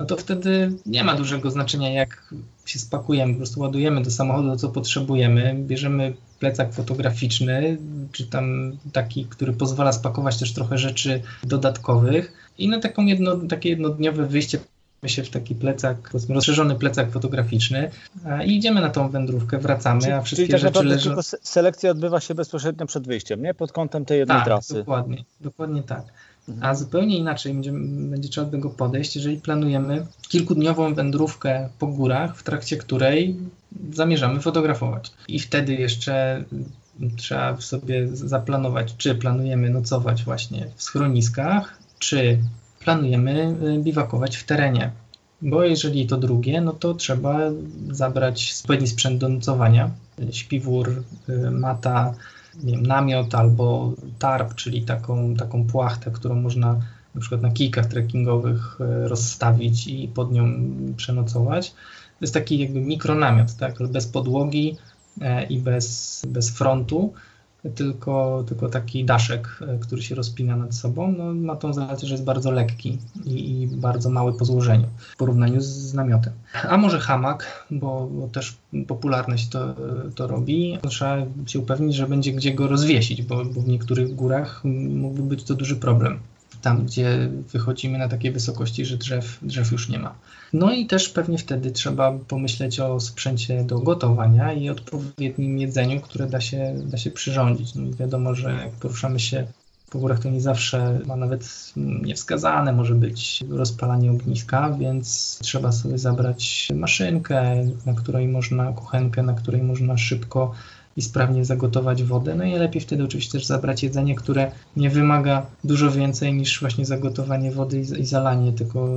no to wtedy nie ma dużego znaczenia, jak się spakujemy. Po prostu ładujemy do samochodu, co potrzebujemy, bierzemy plecak fotograficzny, czy tam taki, który pozwala spakować też trochę rzeczy dodatkowych i na taką jedno, takie jednodniowe wyjście się w taki plecak, rozszerzony plecak fotograficzny i idziemy na tą wędrówkę, wracamy, czyli, a wszystkie czyli tak rzeczy leżą... selekcja odbywa się bezpośrednio przed wyjściem, nie? Pod kątem tej jednej tak, trasy. dokładnie, dokładnie tak. A zupełnie inaczej będzie, będzie trzeba do tego podejść, jeżeli planujemy kilkudniową wędrówkę po górach, w trakcie której zamierzamy fotografować. I wtedy jeszcze trzeba sobie zaplanować, czy planujemy nocować właśnie w schroniskach, czy planujemy y, biwakować w terenie. Bo jeżeli to drugie, no to trzeba zabrać odpowiedni sprzęt do nocowania, śpiwór, y, mata, nie wiem, namiot albo tarp, czyli taką, taką płachtę, którą można na przykład na kijkach trekkingowych e, rozstawić i pod nią przenocować. To jest taki jakby mikronamiot, tak, bez podłogi e, i bez, bez frontu tylko, tylko taki daszek, e, który się rozpina nad sobą, no, ma tą zaletę, że jest bardzo lekki i, i, bardzo mały po złożeniu w porównaniu z, namiotem. A może hamak, bo, bo, też popularne się to, to robi. Trzeba się upewnić, że będzie gdzie go rozwiesić, bo, bo w niektórych górach mógłby być to duży problem tam, gdzie wychodzimy na takie wysokości, że drzew, drzew już nie ma. No i też pewnie wtedy trzeba pomyśleć o sprzęcie do gotowania i odpowiednim jedzeniu, które da się, da się przyrządzić. No wiadomo, że jak poruszamy się po górach, to nie zawsze ma nawet niewskazane może być rozpalanie ogniska, więc trzeba sobie zabrać maszynkę, na której można, kuchenkę, na której można szybko i sprawnie zagotować wodę. No i lepiej wtedy oczywiście też zabrać jedzenie, które nie wymaga dużo więcej niż właśnie zagotowanie wody i zalanie tego,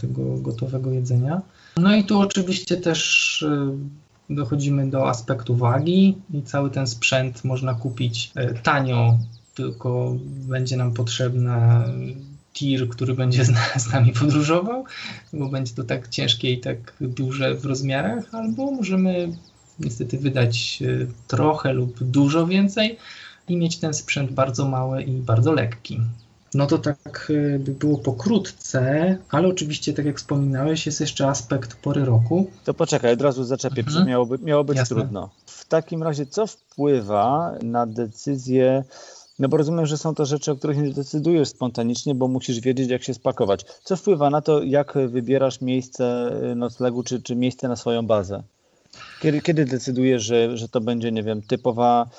tego gotowego jedzenia. No i tu oczywiście też y, dochodzimy do aspektu wagi i cały ten sprzęt można kupić y, tanio, tylko będzie nam potrzebna tir, który będzie z, nami podróżował, bo będzie to tak ciężkie i tak duże w rozmiarach, albo możemy niestety wydać e, trochę lub dużo więcej i mieć ten sprzęt bardzo mały i bardzo lekki. No to tak e, by było pokrótce, ale oczywiście, tak jak wspominałeś, jest jeszcze aspekt pory roku. To poczekaj, od razu zaczepię, mhm. miało, miało być Jasne. trudno. W takim razie, co wpływa na decyzję no bo rozumiem, że są to rzeczy, o których nie decydujesz spontanicznie, bo musisz wiedzieć, jak się spakować. Co wpływa na to, jak wybierasz miejsce noclegu, czy, czy miejsce na swoją bazę? Kiedy, kiedy decydujesz, że, że to będzie, nie wiem, typowa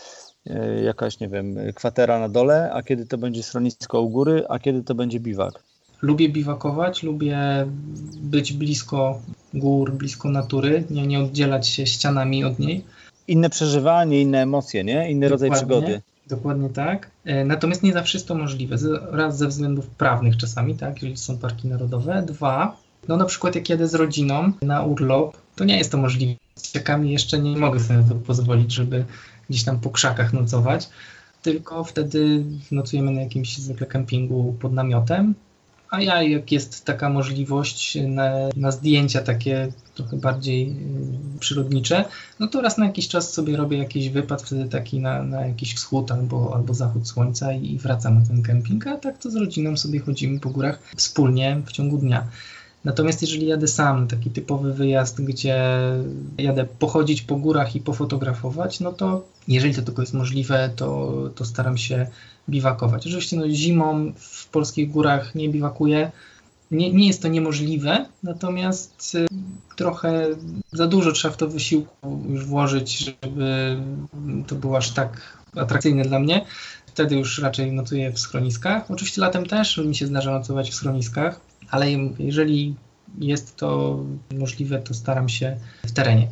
e, jakaś, nie wiem, kwatera na dole, a kiedy to będzie schronisko u góry, a kiedy to będzie biwak? Lubię biwakować, lubię być blisko gór, blisko natury, nie, nie oddzielać się ścianami od niej. Inne przeżywanie, inne emocje, nie? Inny rodzaj przygody. Dokładnie tak. E, natomiast nie zawsze jest to możliwe. Raz ze względów prawnych czasami, tak, jeżeli są parki narodowe. Dwa, no na przykład jak jadę z rodziną na urlop, to nie jest to możliwe. Z dzieciakami jeszcze nie mogę sobie to pozwolić, żeby gdzieś tam po krzakach nocować, tylko wtedy nocujemy na jakimś zwykle kempingu pod namiotem, a ja, jak jest taka możliwość na, na zdjęcia takie trochę bardziej y, przyrodnicze, no to raz na jakiś czas sobie robię jakiś wypad, wtedy taki na, na jakiś wschód albo, albo zachód słońca i, i wracam na ten kemping, a tak to z rodziną sobie chodzimy po górach wspólnie w ciągu dnia. Natomiast jeżeli jadę sam, taki typowy wyjazd, gdzie jadę pochodzić po górach i pofotografować, no to jeżeli to tylko jest możliwe, to, to staram się biwakować. Oczywiście no, zimą w polskich górach nie biwakuję. Nie, nie jest to niemożliwe, natomiast y, trochę za dużo trzeba w to wysiłku już włożyć, żeby to było aż tak atrakcyjne dla mnie. Wtedy już raczej nocuję w schroniskach. Oczywiście latem też mi się zdarza nocować w schroniskach, ale jeżeli jest to możliwe, to staram się w terenie.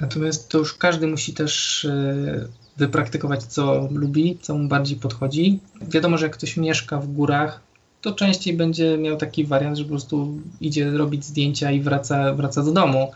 Natomiast to już każdy musi też y, wypraktykować, co lubi, co mu bardziej podchodzi. Wiadomo, że jak ktoś mieszka w górach, to częściej będzie miał taki wariant, że po prostu idzie robić zdjęcia i wraca, wraca do domu.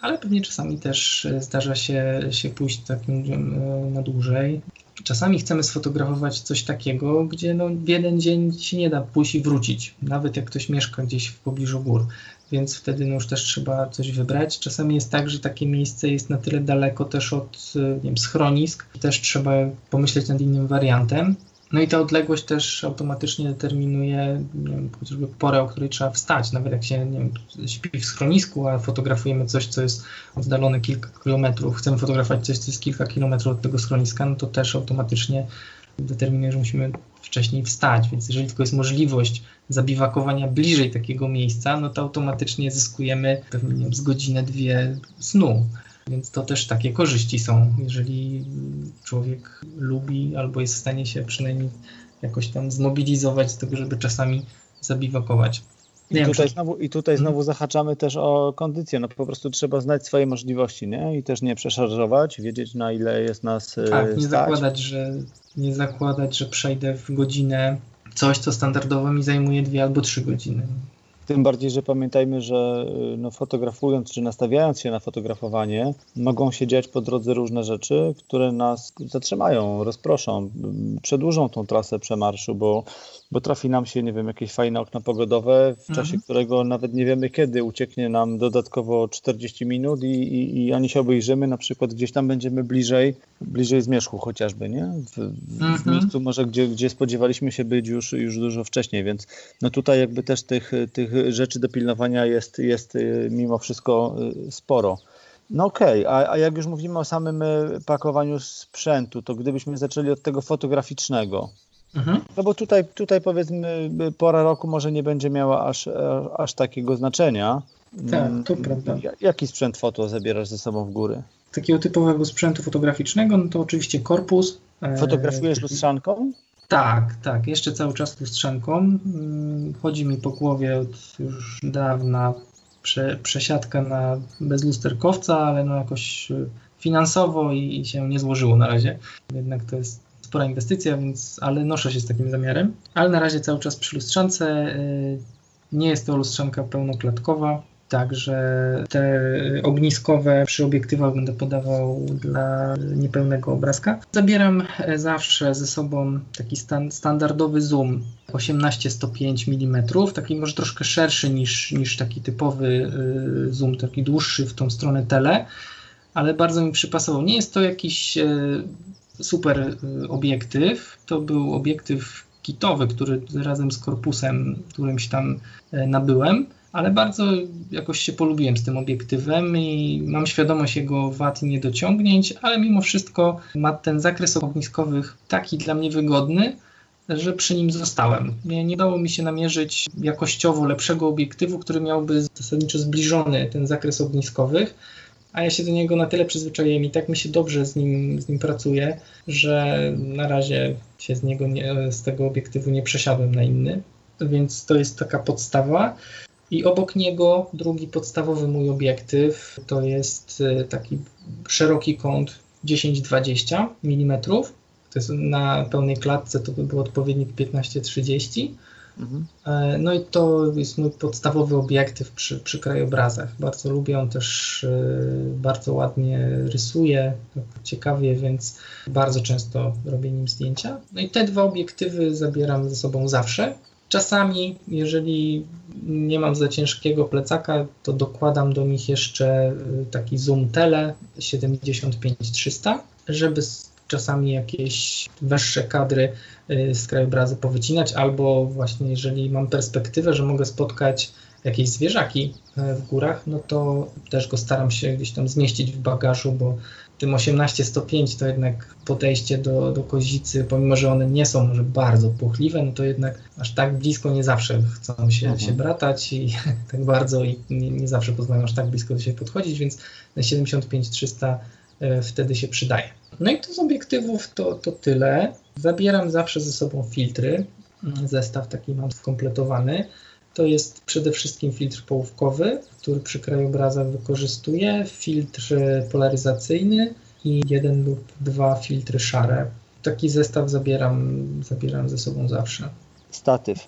Ale pewnie czasami też zdarza się, się pójść takim e, na dłużej. Czasami chcemy sfotografować coś takiego, gdzie no w jeden dzień się nie da pójść i wrócić, nawet jak ktoś mieszka gdzieś w pobliżu gór więc wtedy no już też trzeba coś wybrać. Czasami jest tak, że takie miejsce jest na tyle daleko też od nie wiem, schronisk, też trzeba pomyśleć nad innym wariantem. No i ta odległość też automatycznie determinuje wiem, chociażby porę, o której trzeba wstać. Nawet jak się nie wiem, śpi w schronisku, a fotografujemy coś, co jest oddalone kilka kilometrów, chcemy fotografować coś, co jest kilka kilometrów od tego schroniska, no to też automatycznie determinuje, że musimy wcześniej wstać. Więc jeżeli tylko jest możliwość zabiwakowania bliżej takiego miejsca, no to automatycznie zyskujemy pewnie z godzinę, dwie snu. Więc to też takie korzyści są, jeżeli człowiek lubi albo jest w stanie się przynajmniej jakoś tam zmobilizować do tego, żeby czasami zabiwakować. I tutaj, znowu, I tutaj znowu zahaczamy też o kondycję. No po prostu trzeba znać swoje możliwości, nie? I też nie przeszarżować, wiedzieć na ile jest nas Tak, nie zakładać, że nie zakładać, że przejdę w godzinę coś, co standardowo mi zajmuje dwie albo trzy godziny. Tym bardziej, że pamiętajmy, że y, no, fotografując czy nastawiając się na fotografowanie, mogą się dziać po drodze różne rzeczy, które nas zatrzymają, rozproszą, przedłużą tą trasę przemarszu, bo bo trafi nam się, nie wiem, jakieś fajne okno pogodowe, w czasie mhm. którego nawet nie wiemy kiedy ucieknie nam dodatkowo 40 minut i, i, i ani się obejrzymy, na przykład gdzieś tam będziemy bliżej, bliżej zmierzchu chociażby, nie? W, w mhm. miejscu może, gdzie, gdzie spodziewaliśmy się być już, już dużo wcześniej, więc no tutaj jakby też tych, tych rzeczy do pilnowania jest, jest y, mimo wszystko y, sporo. No okej, okay. a, a jak już mówimy o samym y, pakowaniu sprzętu, to gdybyśmy zaczęli od tego fotograficznego, Mhm. No bo tutaj, tutaj powiedzmy pora roku może nie będzie miała aż, aż takiego znaczenia. Tak, to mm, prawda. Jaki sprzęt foto zabierasz ze sobą w góry? Takiego typowego sprzętu fotograficznego, no to oczywiście korpus. E, Fotografujesz lustrzanką? Tak, tak, jeszcze cały czas lustrzanką. Mm, chodzi mi po głowie od już dawna prze, przesiadka na bezlusterkowca, ale no jakoś finansowo i, i się nie złożyło na razie. Jednak to jest spora inwestycja, więc, ale noszę się z takim zamiarem. Ale na razie cały czas przy lustrzance. Y, nie jest to lustrzanka pełnoklatkowa, Także te ogniskowe przy obiektywach będę podawał dla niepełnego obrazka. Zabieram e, zawsze ze sobą taki stan standardowy zoom 18-105 mm, taki może troszkę szerszy niż, niż taki typowy y, zoom, taki dłuższy w tą stronę tele, ale bardzo mi przypasował. Nie jest to jakiś e, super y, obiektyw. To był obiektyw kitowy, który razem z korpusem którymś tam e, nabyłem, ale bardzo jakoś się polubiłem z tym obiektywem i mam świadomość jego wad i niedociągnięć, ale mimo wszystko ma ten zakres ogniskowych taki dla mnie wygodny, że przy nim zostałem. Nie, nie dało mi się namierzyć jakościowo lepszego obiektywu, który miałby zasadniczo zbliżony ten zakres ogniskowych a ja się do niego na tyle przyzwyczaiłem i tak mi się dobrze z nim, z nim pracuje, że na razie się z niego nie, z tego obiektywu nie przesiadłem na inny. Więc to jest taka podstawa. I obok niego drugi podstawowy mój obiektyw to jest e, taki szeroki kąt 10-20 mm. To jest na pełnej klatce to by był odpowiednik 15-30 Mhm. E, no i to jest mój podstawowy obiektyw przy, przy krajobrazach. Bardzo lubię, też e, bardzo ładnie rysuje, tak ciekawie, więc bardzo często robię nim zdjęcia. No i te dwa obiektywy zabieram ze sobą zawsze. Czasami, jeżeli nie mam za ciężkiego plecaka, to dokładam do nich jeszcze e, taki zoom tele 75300, żeby czasami jakieś wyższe kadry y, z krajobrazu powycinać, albo właśnie jeżeli mam perspektywę, że mogę spotkać jakieś zwierzaki y, w górach, no to też go staram się gdzieś tam zmieścić w bagażu, bo tym 18-105 to jednak podejście do, do kozicy, pomimo że one nie są może bardzo płochliwe, no to jednak aż tak blisko nie zawsze chcą się, mhm. się bratać i tak bardzo i nie, nie zawsze pozwalają aż tak blisko do siebie podchodzić, więc na 75-300 y, wtedy się przydaje. No i to z obiektywów to, to tyle. Zabieram zawsze ze sobą filtry. Zestaw taki mam skompletowany. To jest przede wszystkim filtr połówkowy, który przy krajobrazach wykorzystuję, filtr polaryzacyjny i jeden lub dwa filtry szare. Taki zestaw zabieram, zabieram ze sobą zawsze. Statyw.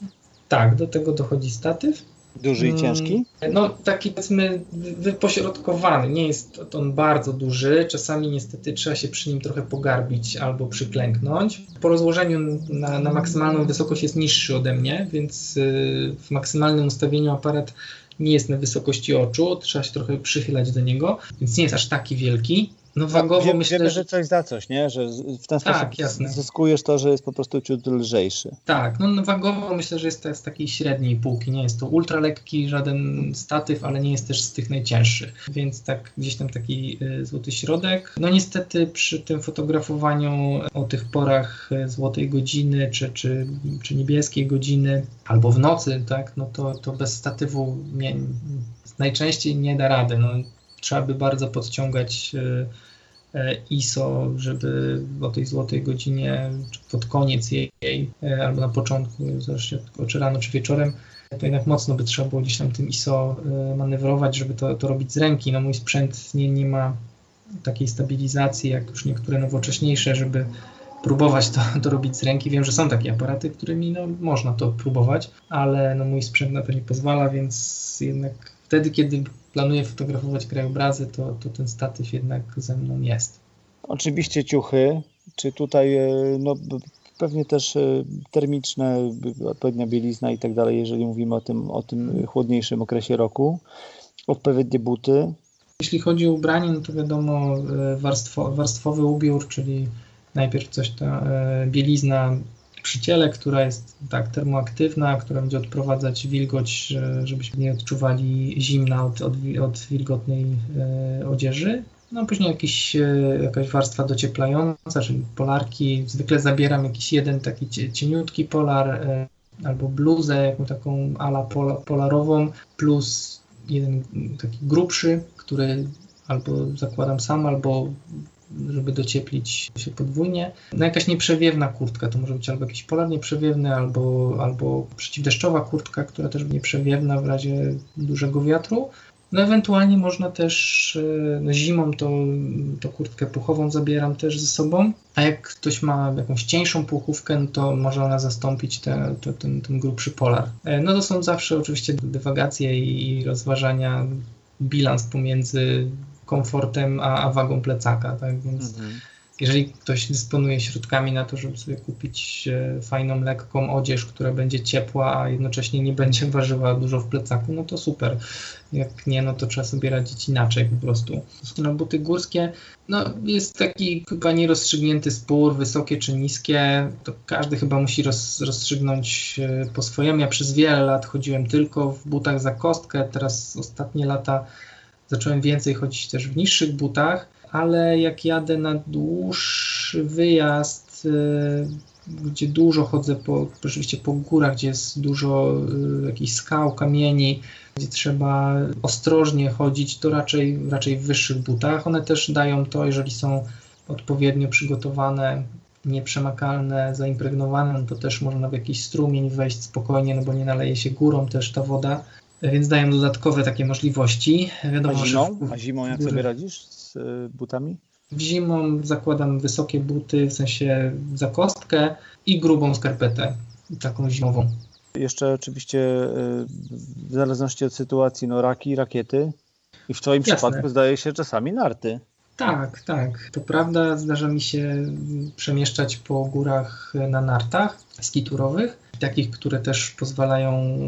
Tak, do tego dochodzi statyw. Duży i mm, ciężki? No taki powiedzmy wypośrodkowany, nie jest on bardzo duży, czasami niestety trzeba się przy nim trochę pogarbić albo przyklęknąć. Po rozłożeniu na, na maksymalną wysokość jest niższy ode mnie, więc y, w maksymalnym ustawieniu aparat nie jest na wysokości oczu, trzeba się trochę przychylać do niego, więc nie jest aż taki wielki. No wagowo myślę, wiemy, że coś za coś, nie? Że w ten tak, sposób jasne. zyskujesz to, że jest po prostu ciut lżejszy. Tak, no, no wagowo myślę, że jest to z takiej średniej półki. Nie jest to ultra lekki, żaden statyw, ale nie jest też z tych najcięższych. Więc tak gdzieś tam taki y, złoty środek. No niestety przy tym fotografowaniu o tych porach y, złotej godziny, czy, czy, czy niebieskiej godziny, albo w nocy, tak, no to, to bez statywu nie, najczęściej nie da rady. No, trzeba by bardzo podciągać y, ISO, żeby o tej złotej godzinie, czy pod koniec jej, e, albo na początku, tego, czy rano, czy wieczorem, to jednak mocno by trzeba było gdzieś tam tym ISO e, manewrować, żeby to, to robić z ręki. No mój sprzęt nie, nie ma takiej stabilizacji, jak już niektóre nowocześniejsze, żeby próbować to, to robić z ręki. Wiem, że są takie aparaty, którymi no, można to próbować, ale no, mój sprzęt na to nie pozwala, więc jednak wtedy, kiedy planuję fotografować krajobrazy, to, to ten statyw jednak ze mną jest. Oczywiście ciuchy, czy tutaj e, no, pewnie też e, termiczne, odpowiednia bielizna i tak dalej, jeżeli mówimy o tym, o tym chłodniejszym okresie roku, odpowiednie buty. Jeśli chodzi o ubranie, no to wiadomo e, warstwo, warstwowy ubiór, czyli najpierw coś ta bielizna przy ciele, która jest tak termoaktywna, która będzie odprowadzać wilgoć, żebyśmy nie odczuwali zimna od, od, od wilgotnej e, odzieży. No później jakiś, e, jakaś warstwa docieplająca, czyli polarki. Zwykle zabieram jakiś jeden taki cieniutki polar e, albo bluzę, jaką taką ala pola, polarową, plus jeden taki grubszy, który albo zakładam sam, albo żeby docieplić się podwójnie. No jakaś nieprzewiewna kurtka, to może być albo jakiś polar nieprzewiewny, albo, albo przeciwdeszczowa kurtka, która też nieprzewiewna w razie dużego wiatru. No ewentualnie można też e, no zimą to, to kurtkę puchową zabieram też ze sobą, a jak ktoś ma jakąś cieńszą puchówkę, no to może ona zastąpić te, te, ten, ten grubszy polar. E, no to są zawsze oczywiście dywagacje i rozważania, bilans pomiędzy komfortem, a, a wagą plecaka, tak? Więc mhm. jeżeli ktoś dysponuje środkami na to, żeby sobie kupić e, fajną, lekką odzież, która będzie ciepła, a jednocześnie nie będzie ważyła dużo w plecaku, no to super. Jak nie, no to trzeba sobie radzić inaczej po prostu. Na buty górskie, no jest taki chyba nierozstrzygnięty spór, wysokie czy niskie, to każdy chyba musi roz, rozstrzygnąć e, po swojemu. Ja przez wiele lat chodziłem tylko w butach za kostkę, teraz ostatnie lata Zacząłem więcej chodzić też w niższych butach, ale jak jadę na dłuższy wyjazd, y, gdzie dużo chodzę po, oczywiście po górach, gdzie jest dużo y, jakichś skał, kamieni, gdzie trzeba ostrożnie chodzić, to raczej, raczej w wyższych butach. One też dają to, jeżeli są odpowiednio przygotowane, nieprzemakalne, zaimpregnowane, no to też można w jakiś strumień wejść spokojnie, no bo nie naleje się górą też ta woda, więc dają dodatkowe takie możliwości. Wiadomo, a zimą? W, a zimą jak sobie radzisz z y, butami? W zimą zakładam wysokie buty, w sensie zakostkę i grubą skarpetę, taką zimową. Jeszcze oczywiście y, w zależności od sytuacji, no raki, rakiety i w Twoim Jasne. przypadku zdaje się czasami narty. Tak, tak. To prawda, zdarza mi się przemieszczać po górach na nartach skiturowych takich, które też pozwalają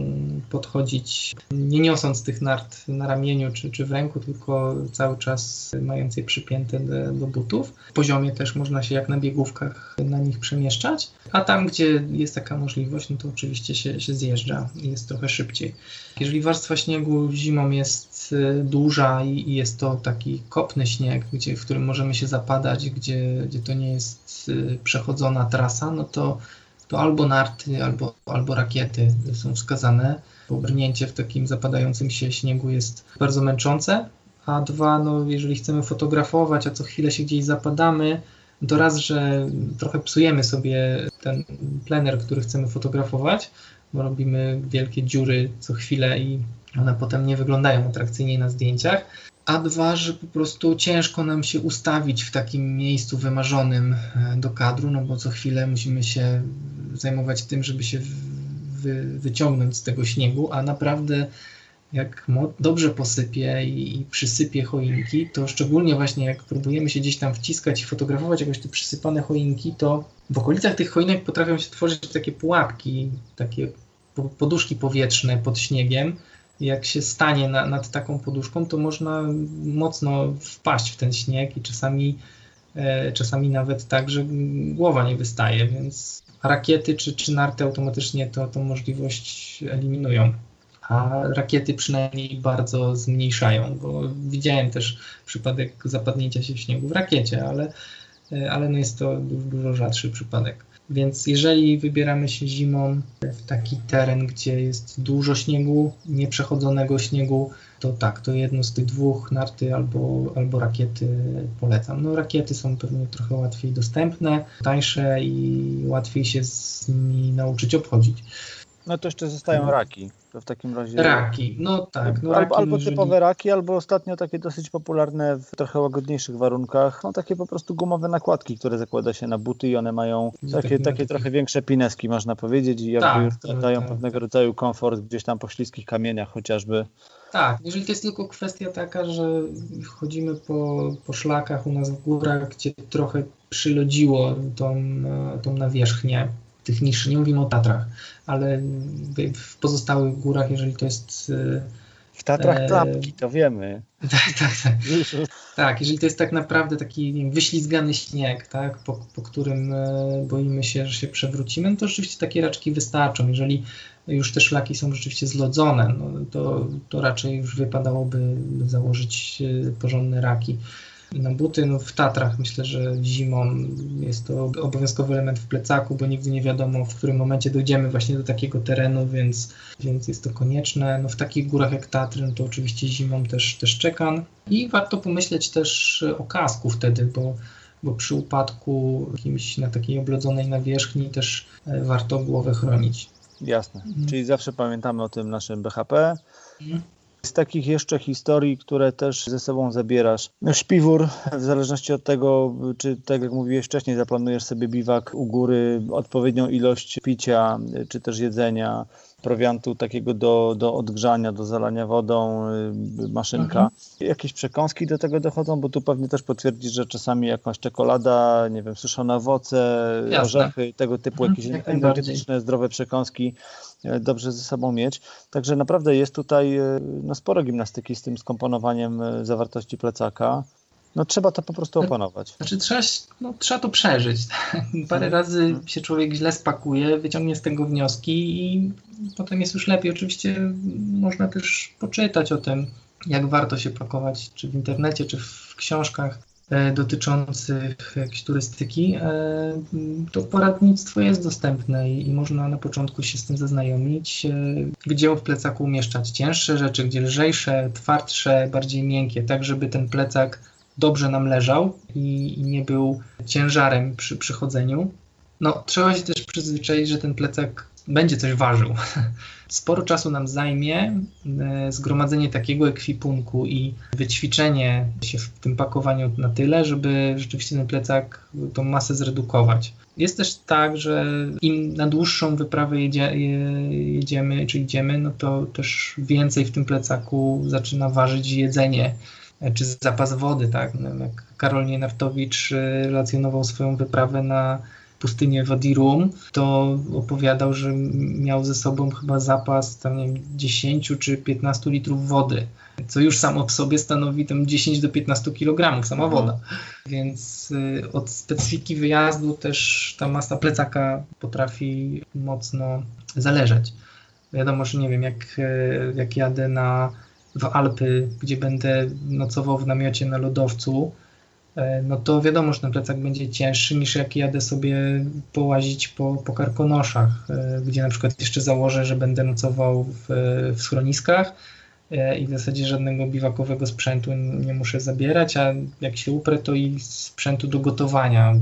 podchodzić, nie niosąc tych nart na ramieniu czy, czy w ręku, tylko cały czas mając je przypięte do, do butów. W poziomie też można się jak na biegówkach na nich przemieszczać, a tam, gdzie jest taka możliwość, no to oczywiście się, się zjeżdża i jest trochę szybciej. Jeżeli warstwa śniegu zimą jest y, duża i, i jest to taki kopny śnieg, gdzie, w którym możemy się zapadać, gdzie, gdzie to nie jest y, przechodzona trasa, no to to albo narty, albo, albo rakiety są wskazane, bo brnięcie w takim zapadającym się śniegu jest bardzo męczące, a dwa, no jeżeli chcemy fotografować, a co chwilę się gdzieś zapadamy, to raz, że trochę psujemy sobie ten plener, który chcemy fotografować, bo robimy wielkie dziury co chwilę i one potem nie wyglądają atrakcyjnie na zdjęciach a dwa, że po prostu ciężko nam się ustawić w takim miejscu wymarzonym e, do kadru, no bo co chwilę musimy się zajmować tym, żeby się wy, wyciągnąć z tego śniegu, a naprawdę jak dobrze posypie i, i przysypie choinki, to szczególnie właśnie jak próbujemy się gdzieś tam wciskać i fotografować jakoś te przysypane choinki, to w okolicach tych choinek potrafią się tworzyć takie pułapki, takie poduszki powietrzne pod śniegiem, jak się stanie na, nad taką poduszką, to można mocno wpaść w ten śnieg i czasami, e, czasami nawet tak, że głowa nie wystaje, więc rakiety czy, czy narty automatycznie to, tą możliwość eliminują. A rakiety przynajmniej bardzo zmniejszają, bo widziałem też przypadek zapadnięcia się w śniegu w rakiecie, ale, e, ale no jest to dużo rzadszy przypadek. Więc jeżeli wybieramy się zimą w taki teren, gdzie jest dużo śniegu, nieprzechodzonego śniegu, to tak, to jedno z tych dwóch, narty albo, albo rakiety polecam. No rakiety są pewnie trochę łatwiej dostępne, tańsze i łatwiej się z nimi nauczyć obchodzić. No to jeszcze zostają no. raki. To w takim razie. Raki, no tak. No, albo, jeżeli... typowe raki, albo ostatnio takie dosyć popularne w trochę łagodniejszych warunkach. No takie po prostu gumowe nakładki, które zakłada się na buty i one mają takie, takie trochę większe pineski, można powiedzieć, i jakby tak, już tak, dają tak, pewnego tak. rodzaju komfort gdzieś tam po śliskich kamieniach chociażby. Tak, jeżeli to jest tylko kwestia taka, że chodzimy po, po szlakach u nas w górach, gdzie trochę przylodziło tą, tą nawierzchnię, tych niższych, nie mówimy o Tatrach, ale w pozostałych górach, jeżeli to jest... E, w Tatrach e, klapki, to wiemy. Tak, tak, tak. tak, jeżeli to jest tak naprawdę taki wiem, wyślizgany śnieg, tak, po, po którym e, boimy się, że się przewrócimy, no to rzeczywiście takie raczki wystarczą. Jeżeli już te szlaki są rzeczywiście zlodzone, no to, to raczej już wypadałoby założyć porządne raki na buty. No w Tatrach myślę, że zimą jest to obowiązkowy element w plecaku, bo nigdy nie wiadomo, w którym momencie dojdziemy właśnie do takiego terenu, więc, więc jest to konieczne. No w takich górach jak Tatry, no to oczywiście zimą też, też czekam. I warto pomyśleć też o kasku wtedy, bo bo przy upadku jakimś na takiej oblodzonej nawierzchni też e, warto głowę chronić. Jasne. Mhm. Czyli zawsze pamiętamy o tym naszym BHP. Mhm. Z takich jeszcze historii, które też ze sobą zabierasz. Śpiwór, w zależności od tego, czy tak jak mówiłeś wcześniej, zaplanujesz sobie biwak u góry, odpowiednią ilość picia, czy też jedzenia, prowiantu takiego do, do odgrzania, do zalania wodą, y, maszynka. Mhm. Jakieś przekąski do tego dochodzą, bo tu pewnie też potwierdzisz, że czasami jakąś czekolada, nie wiem, suszone owoce, Jasne. orzechy, tego typu mhm, jakieś energetyczne, zdrowe przekąski dobrze ze sobą mieć. Także naprawdę jest tutaj e, no, sporo gimnastyki z tym skomponowaniem e, zawartości plecaka. No trzeba to po prostu opanować. Znaczy trzeba, no, trzeba to przeżyć. Parę mhm. razy się człowiek źle spakuje, wyciągnie z tego wnioski i potem jest już lepiej. Oczywiście można też poczytać o tym, jak warto się pakować, czy w internecie, czy w książkach. E, dotyczących jakiejś turystyki, e, to poradnictwo jest dostępne i, można na początku się z tym zaznajomić, e, gdzie w plecaku umieszczać cięższe rzeczy, gdzie lżejsze, twardsze, bardziej miękkie, tak żeby ten plecak dobrze nam leżał i, i nie był ciężarem przy przychodzeniu. No, trzeba się też przyzwyczaić, że ten plecak będzie coś ważył. Sporo czasu nam zajmie e, zgromadzenie takiego ekwipunku i wyćwiczenie się w tym pakowaniu na tyle, żeby rzeczywiście ten plecak, tą masę zredukować. Jest też tak, że im na dłuższą wyprawę jedzie, jedziemy, czy idziemy, no to też więcej w tym plecaku zaczyna ważyć jedzenie e, czy zapas wody, tak? No, jak Karol Nienawtowicz e, relacjonował swoją wyprawę na pustynię Wadirum, to opowiadał, że miał ze sobą chyba zapas tam, nie wiem, 10 czy 15 litrów wody, co już samo w sobie stanowi tam 10 do 15 kg sama woda. Więc y, od specyfiki wyjazdu też ta masa plecaka potrafi mocno zależeć. Wiadomo, że nie wiem, jak, y, jak jadę na, w Alpy, gdzie będę nocował w namiocie na lodowcu, no to wiadomo, że ten plecak będzie cięższy niż jak jadę sobie połazić po, po karkonoszach, e, gdzie na przykład jeszcze założę, że będę nocował w, w schroniskach e, i w zasadzie żadnego biwakowego sprzętu nie muszę zabierać, a jak się uprę, to i sprzętu do gotowania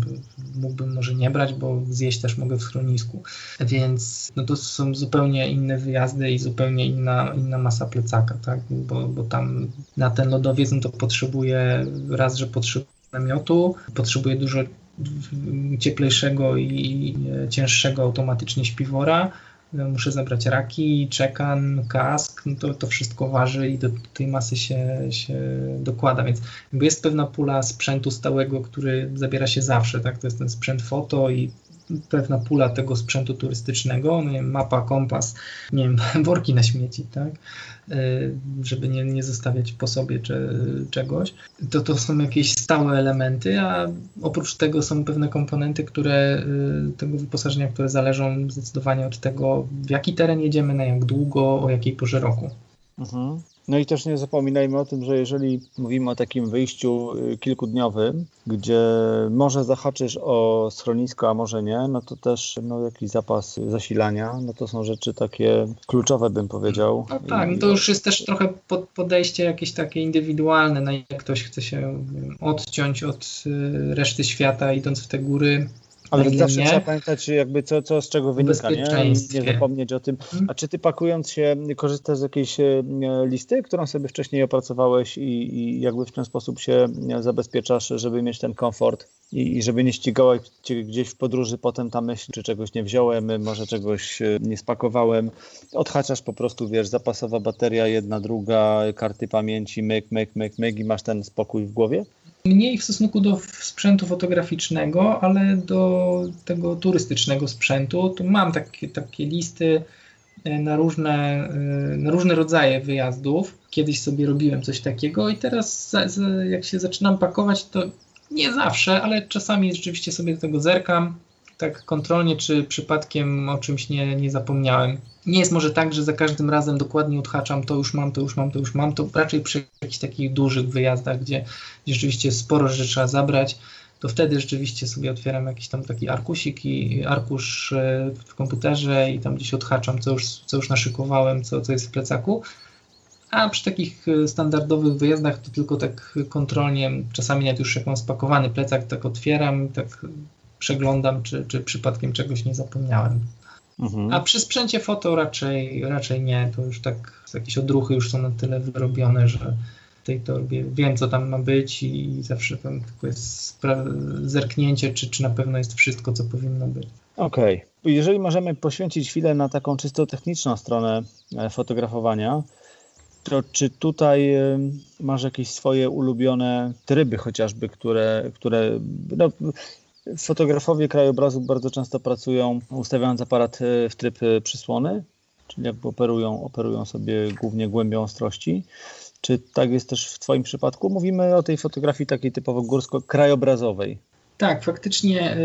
mógłbym może nie brać, bo zjeść też mogę w schronisku. Więc no to są zupełnie inne wyjazdy i zupełnie inna, inna masa plecaka, tak? bo, bo tam na ten lodowiec no to potrzebuję raz, że potrzebuję namiotu, potrzebuje dużo cieplejszego i cięższego automatycznie śpiwora. Muszę zabrać raki, czekan, kask, no to, to wszystko waży i do tej masy się, się dokłada, więc jest pewna pula sprzętu stałego, który zabiera się zawsze, tak? To jest ten sprzęt foto i pewna pula tego sprzętu turystycznego, nie wiem, mapa, kompas, nie wiem, worki na śmieci, tak? Y, żeby nie, nie zostawiać po sobie czy, czegoś, to to są jakieś stałe elementy, a oprócz tego są pewne komponenty, które y, tego wyposażenia, które zależą zdecydowanie od tego, w jaki teren jedziemy, na jak długo, o jakiej porze roku. Mhm. No i też nie zapominajmy o tym, że jeżeli mówimy o takim wyjściu y, kilkudniowym, gdzie może zahaczysz o schronisko, a może nie, no to też no, jakiś zapas zasilania, no to są rzeczy takie kluczowe, bym powiedział. No tak, no to już jest też trochę podejście jakieś takie indywidualne, no jak ktoś chce się odciąć od y, reszty świata idąc w te góry, ale zawsze trzeba pamiętać, jakby co, co z czego wynika, nie? nie zapomnieć o tym. Mhm. A czy ty pakując się, korzystasz z jakiejś e, listy, którą sobie wcześniej opracowałeś i, i jakby w ten sposób się zabezpieczasz, żeby mieć ten komfort i, i żeby nie ścigała cię gdzieś w podróży potem ta myśl, czy czegoś nie wziąłem, może czegoś e, nie spakowałem. Odhaczasz po prostu, wiesz, zapasowa bateria, jedna, druga, karty pamięci, myk, myk, myk, myk i masz ten spokój w głowie? Mniej w stosunku do sprzętu fotograficznego, ale do tego turystycznego sprzętu, to mam takie, takie listy e, na różne, e, na różne rodzaje wyjazdów. Kiedyś sobie robiłem coś takiego i teraz jak się zaczynam pakować, to nie zawsze, ale czasami rzeczywiście sobie do tego zerkam, tak kontrolnie, czy przypadkiem o czymś nie, nie zapomniałem. Nie jest może tak, że za każdym razem dokładnie odhaczam, to już mam, to już mam, to już mam, to raczej przy jakichś takich dużych wyjazdach, gdzie, gdzie rzeczywiście sporo rzeczy trzeba zabrać, to wtedy rzeczywiście sobie otwieram jakiś tam taki arkusik i arkusz e, w komputerze i tam gdzieś odhaczam, co już, co już naszykowałem, co, co jest w plecaku. A przy takich e, standardowych wyjazdach to tylko tak kontrolnie, czasami nawet już jak mam spakowany plecak, tak otwieram, tak przeglądam, czy, czy przypadkiem czegoś nie zapomniałem. Mhm. A przy sprzęcie foto raczej, raczej nie, to już tak jakieś odruchy już są na tyle wyrobione, że w tej torbie wiem, co tam ma być i zawsze tam tylko jest zerknięcie, czy, czy na pewno jest wszystko, co powinno być. Okej. Okay. Jeżeli możemy poświęcić chwilę na taką czysto techniczną stronę e, fotografowania, to czy tutaj masz jakieś swoje ulubione tryby chociażby, które, które no, Fotografowie krajobrazu bardzo często pracują ustawiając aparat e, w tryb e, przysłony, czyli jakby operują, operują sobie głównie głębią ostrości. Czy tak jest też w Twoim przypadku? Mówimy o tej fotografii takiej typowo górsko-krajobrazowej. Tak, faktycznie e,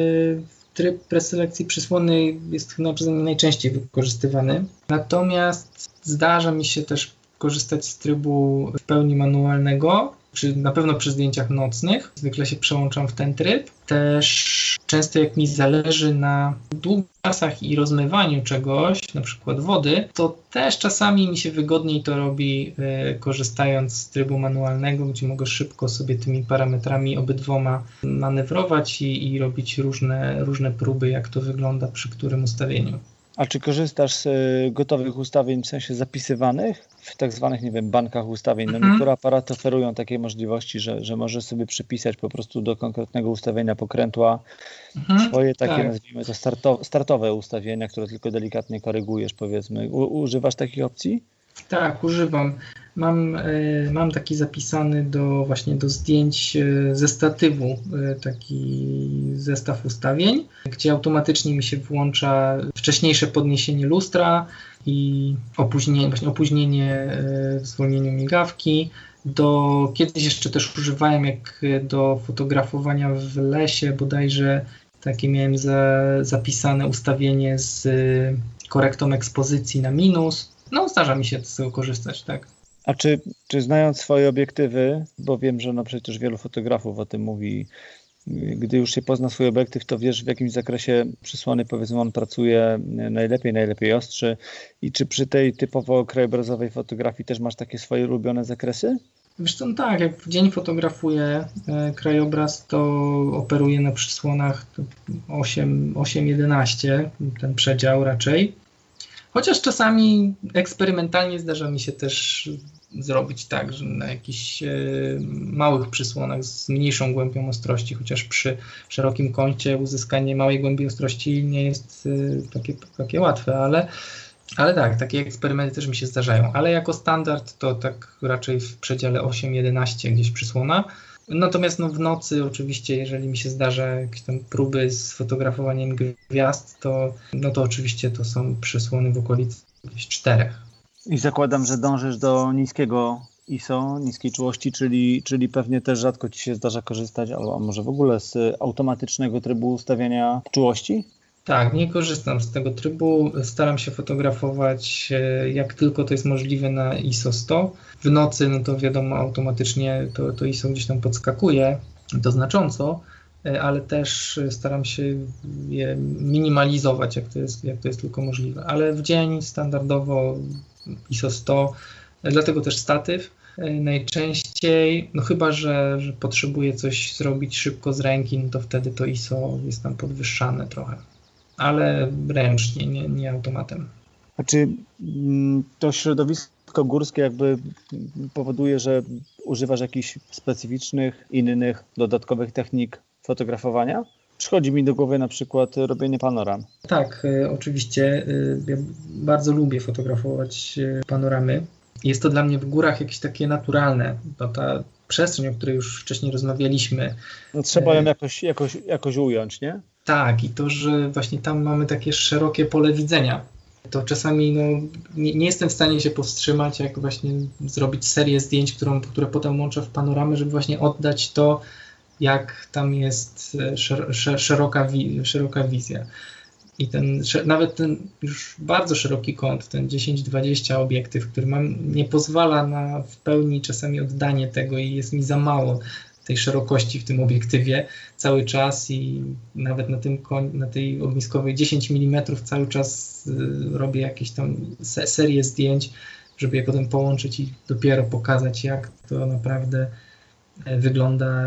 tryb preselekcji przysłony jest chyba przeze mnie najczęściej wykorzystywany. Natomiast zdarza mi się też korzystać z trybu w pełni manualnego, przy, na pewno przy zdjęciach nocnych, zwykle się przełączam w ten tryb. Też często jak mi zależy na długich czasach i rozmywaniu czegoś, na przykład wody, to też czasami mi się wygodniej to robi y, korzystając z trybu manualnego, gdzie mogę szybko sobie tymi parametrami obydwoma manewrować i, i robić różne, różne próby, jak to wygląda przy którym ustawieniu. A czy korzystasz z y, gotowych ustawień w sensie zapisywanych w tak zwanych, nie wiem, bankach ustawień? No mhm. niektóre aparaty oferują takie możliwości, że, że możesz sobie przypisać po prostu do konkretnego ustawienia pokrętła mhm. swoje takie, tak. nazwijmy to, starto, startowe ustawienia, które tylko delikatnie korygujesz, powiedzmy. U, używasz takich opcji? Tak, używam. Mam, e, mam taki zapisany do właśnie do zdjęć e, ze statywu, e, taki zestaw ustawień, gdzie automatycznie mi się włącza wcześniejsze podniesienie lustra i opóźnienie, właśnie opóźnienie w zwolnieniu migawki. Do, kiedyś jeszcze też używałem jak do fotografowania w lesie, bodajże takie miałem za, zapisane ustawienie z korektą ekspozycji na minus. No, zdarza mi się z tego korzystać, tak. A czy, czy znając swoje obiektywy, bo wiem, że no przecież wielu fotografów o tym mówi, gdy już się pozna swój obiektyw, to wiesz w jakimś zakresie przysłony powiedzmy on pracuje najlepiej, najlepiej ostrzy i czy przy tej typowo krajobrazowej fotografii też masz takie swoje ulubione zakresy? Wiesz co, no tak, jak w dzień fotografuję e, krajobraz, to operuję na przysłonach 8-11, ten przedział raczej. Chociaż czasami eksperymentalnie zdarza mi się też zrobić tak, że na jakichś e, małych przysłonach z mniejszą głębią ostrości, chociaż przy szerokim kącie uzyskanie małej głębi ostrości nie jest e, takie, takie łatwe, ale, ale tak, takie eksperymenty też mi się zdarzają. Ale jako standard to tak raczej w przedziale 8-11 gdzieś przysłona. Natomiast no, w nocy oczywiście, jeżeli mi się zdarza jakieś tam próby z fotografowaniem gwiazd, to, no to oczywiście to są przesłony w okolicy czterech. I zakładam, że dążysz do niskiego ISO, niskiej czułości, czyli, czyli pewnie też rzadko Ci się zdarza korzystać, albo może w ogóle z automatycznego trybu ustawiania czułości? Tak, nie korzystam z tego trybu. Staram się fotografować e, jak tylko to jest możliwe na ISO 100. W nocy, no to wiadomo, automatycznie to, to ISO gdzieś tam podskakuje, to znacząco, e, ale też staram się je minimalizować, jak to jest, jak to jest tylko możliwe. Ale w dzień standardowo ISO 100, dlatego też statyw. E, najczęściej, no chyba, że, że potrzebuję coś zrobić szybko z ręki, no to wtedy to ISO jest tam podwyższane trochę ale ręcznie, nie, nie automatem. A czy mm, to środowisko górskie jakby powoduje, że używasz jakichś specyficznych, innych, dodatkowych technik fotografowania? Przychodzi mi do głowy na przykład robienie panoram. Tak, y, oczywiście. Y, ja bardzo lubię fotografować y, panoramy. Jest to dla mnie w górach jakieś takie naturalne. To ta przestrzeń, o której już wcześniej rozmawialiśmy. No, trzeba ją jakoś, jakoś, jakoś ująć, nie? Tak, i to, że właśnie tam mamy takie szerokie pole widzenia. To czasami no, nie, nie jestem w stanie się powstrzymać, jak właśnie zrobić serię zdjęć, którą, które potem łączę w panoramę, żeby właśnie oddać to, jak tam jest e, szer, szer, szeroka, wi, szeroka wizja. I ten, nawet ten już bardzo szeroki kąt, ten 10-20 obiektyw, który mam, nie pozwala na w pełni czasami oddanie tego i jest mi za mało tej szerokości w tym obiektywie cały czas i nawet na, tym, na tej ogniskowej 10 mm cały czas y, robię jakieś tam serię zdjęć, żeby je potem połączyć i dopiero pokazać, jak to naprawdę e, wygląda,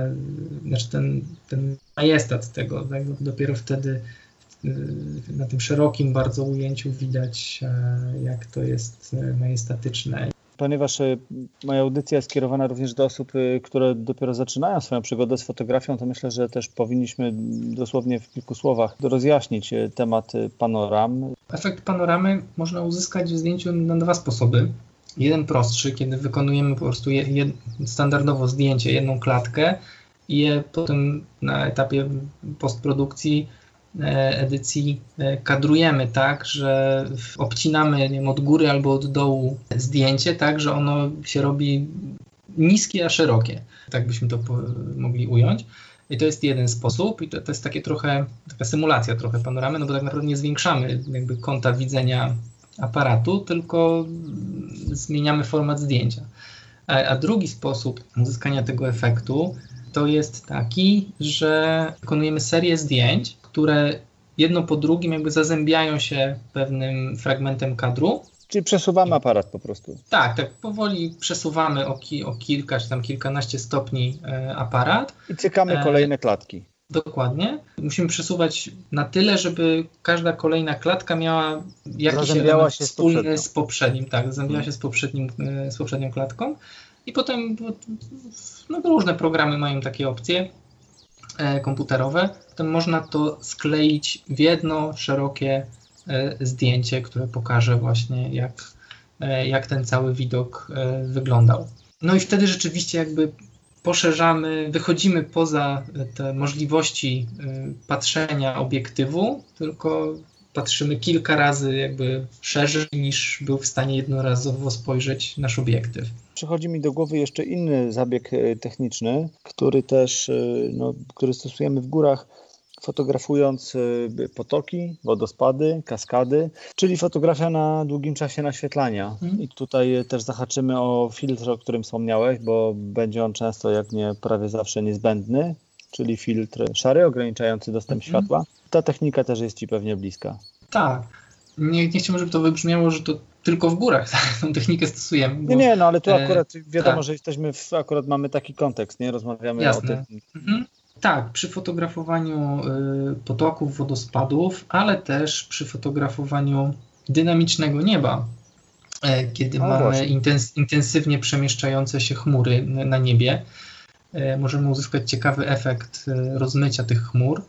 znaczy ten, ten majestat tego, tak? dopiero wtedy y, na tym szerokim bardzo ujęciu widać, e, jak to jest e, majestatyczne ponieważ e, moja audycja jest skierowana również do osób, e, które dopiero zaczynają swoją przygodę z fotografią, to myślę, że też powinniśmy dosłownie w kilku słowach rozjaśnić e, temat panoram. Efekt panoramy można uzyskać w zdjęciu na dwa sposoby. Jeden prostszy, kiedy wykonujemy po prostu jed, standardowo zdjęcie, jedną klatkę i je potem na etapie postprodukcji edycji e, kadrujemy tak, że obcinamy wiem, od góry albo od dołu zdjęcie, tak, że ono się robi niskie, a szerokie. Tak byśmy to mogli ująć. I to jest jeden sposób, i to, to jest takie trochę, taka symulacja trochę panoramy, no bo tak naprawdę nie zwiększamy jakby kąta widzenia aparatu, tylko zmieniamy format zdjęcia. A, a drugi sposób uzyskania tego efektu to jest taki, że wykonujemy serię zdjęć, które jedno po drugim jakby zazębiają się pewnym fragmentem kadru. Czyli przesuwamy aparat po prostu. Tak, tak powoli przesuwamy o, ki, o kilka czy tam kilkanaście stopni e, aparat. I cykamy E, kolejne klatki. Dokładnie. Musimy przesuwać na tyle, żeby każda kolejna klatka miała jakiś element się z wspólny poprzednią. z poprzednim. Tak, zazębiała się z, poprzednim, e, z poprzednią klatką. I potem no, różne programy mają takie opcje komputerowe. Potem można to skleić w jedno szerokie e, zdjęcie, które pokaże właśnie jak, e, jak ten cały widok e, wyglądał. No i wtedy rzeczywiście jakby poszerzamy, wychodzimy poza te możliwości patrzenia obiektywu, tylko patrzymy kilka razy jakby szerzej niż był w stanie jednorazowo spojrzeć nasz obiektyw. Przychodzi mi do głowy jeszcze inny zabieg e, techniczny, który też, e, no, który stosujemy w górach, fotografując e, potoki, wodospady, kaskady, czyli fotografia na długim czasie naświetlania. Mhm. I tutaj też zahaczymy o filtr, o którym wspomniałeś, bo będzie on często, jak nie prawie zawsze niezbędny, czyli filtr szary, ograniczający dostęp Mhm. światła. Ta technika też jest Ci pewnie bliska. Tak. Nie, nie chciałbym, żeby to wybrzmiało, że to tylko w górach tą technikę stosujemy. bo- Nie, nie, no ale tu e, akurat wiadomo, tak. że jesteśmy, w, akurat mamy taki kontekst, nie? Rozmawiamy Jasne. o tym. Mhm. Tak, przy fotografowaniu y, potoków, wodospadów, ale też przy fotografowaniu dynamicznego nieba, e, kiedy No mamy intens intensywnie przemieszczające się chmury na niebie, e, możemy uzyskać ciekawy efekt rozmycia tych chmur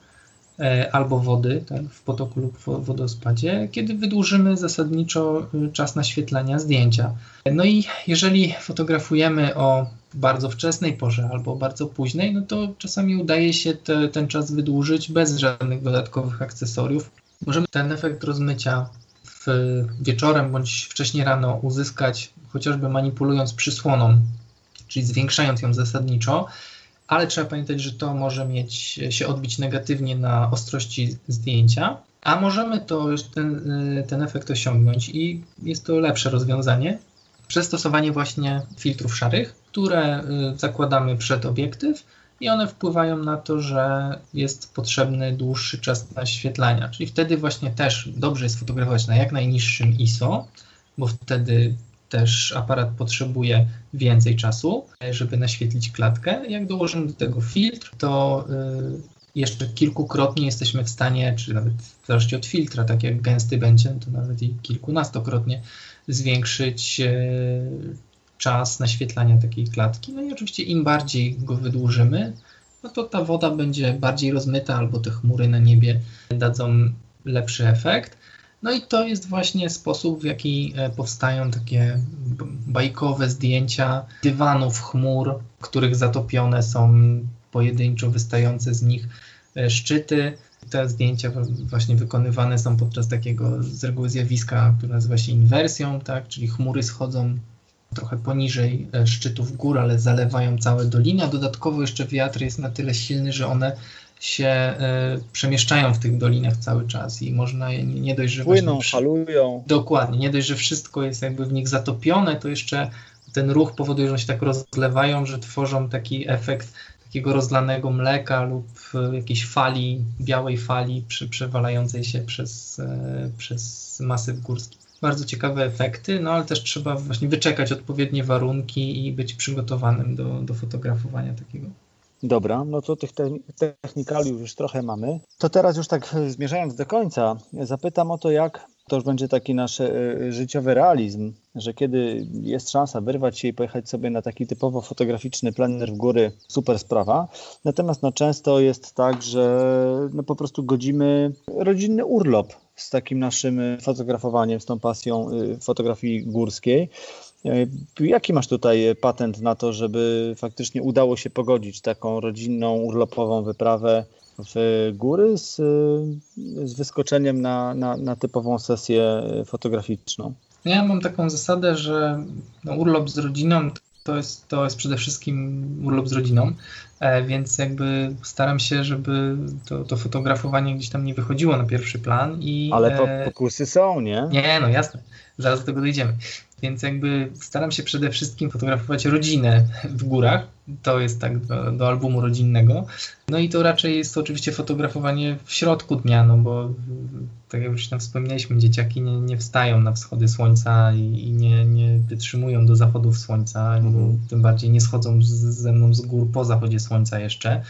albo wody tak, w potoku lub wo- wodospadzie, kiedy wydłużymy zasadniczo y, czas naświetlania zdjęcia. No i jeżeli fotografujemy o bardzo wczesnej porze albo bardzo późnej, no to czasami udaje się te, ten czas wydłużyć bez żadnych dodatkowych akcesoriów. Możemy ten efekt rozmycia w wieczorem bądź wcześniej rano uzyskać chociażby manipulując przysłoną, czyli zwiększając ją zasadniczo, ale trzeba pamiętać, że to może mieć się odbić negatywnie na ostrości zdjęcia, a możemy to, ten, ten efekt osiągnąć i jest to lepsze rozwiązanie przez stosowanie właśnie filtrów szarych, które y, zakładamy przed obiektyw i one wpływają na to, że jest potrzebny dłuższy czas naświetlania. Czyli wtedy właśnie też dobrze jest fotografować na jak najniższym ISO, bo wtedy też aparat potrzebuje więcej czasu, żeby naświetlić klatkę. Jak dołożymy do tego filtr, to y, jeszcze kilkukrotnie jesteśmy w stanie, czy nawet w zależności od filtra, tak jak gęsty będzie, to nawet i kilkunastokrotnie zwiększyć e, czas naświetlania takiej klatki. No i oczywiście im bardziej go wydłużymy, no to ta woda będzie bardziej rozmyta albo te chmury na niebie dadzą lepszy efekt. No i to jest właśnie sposób, w jaki e, powstają takie bajkowe zdjęcia dywanów chmur, których zatopione są pojedynczo wystające z nich e, szczyty. Te zdjęcia właśnie wykonywane są podczas takiego z reguły zjawiska, które nazywa się inwersją, tak? czyli chmury schodzą trochę poniżej e, szczytów gór, ale zalewają całe doliny, a dodatkowo jeszcze wiatr jest na tyle silny, że one się e, przemieszczają w tych dolinach cały czas i można je nie, dość, że Płyną, przy- falują. Dokładnie, nie dość, że wszystko jest jakby w nich zatopione, to jeszcze ten ruch powoduje, że one się tak rozlewają, że tworzą taki efekt takiego rozlanego mleka lub e, jakiejś fali, białej fali przy, przewalającej się przez, e, przez masyw górski. Bardzo ciekawe efekty, no ale też trzeba właśnie wyczekać odpowiednie warunki i być przygotowanym do, do fotografowania takiego. Dobra, no to tych te- technikaliów już trochę mamy. To teraz już tak e, zmierzając do końca, zapytam o to, jak to już będzie taki nasz e, życiowy realizm, że kiedy jest szansa wyrwać się i pojechać sobie na taki typowo fotograficzny plener w góry, super sprawa. Natomiast no, często jest tak, że no, po prostu godzimy rodzinny urlop z takim naszym e, fotografowaniem, z tą pasją e, fotografii górskiej. E, Jaki masz tutaj patent na to, żeby faktycznie udało się pogodzić taką rodzinną, urlopową wyprawę w góry z, z wyskoczeniem na, na, na typową sesję fotograficzną? Ja mam taką zasadę, że no, urlop z rodziną to jest, to jest przede wszystkim urlop z rodziną, e, więc jakby staram się, żeby to, to fotografowanie gdzieś tam nie wychodziło na pierwszy plan. I, Ale e, po, pokusy są, nie? Nie, no jasne, zaraz do tego dojdziemy. Więc jakby staram się przede wszystkim fotografować rodzinę w górach. To jest tak do, do, albumu rodzinnego. No i to raczej jest to oczywiście fotografowanie w środku dnia, no bo tak jak już tam wspomnieliśmy, dzieciaki nie, nie wstają na wschody słońca i, i nie, nie wytrzymują do zachodów słońca, mhm. tym bardziej nie schodzą z, ze mną z gór po zachodzie słońca jeszcze.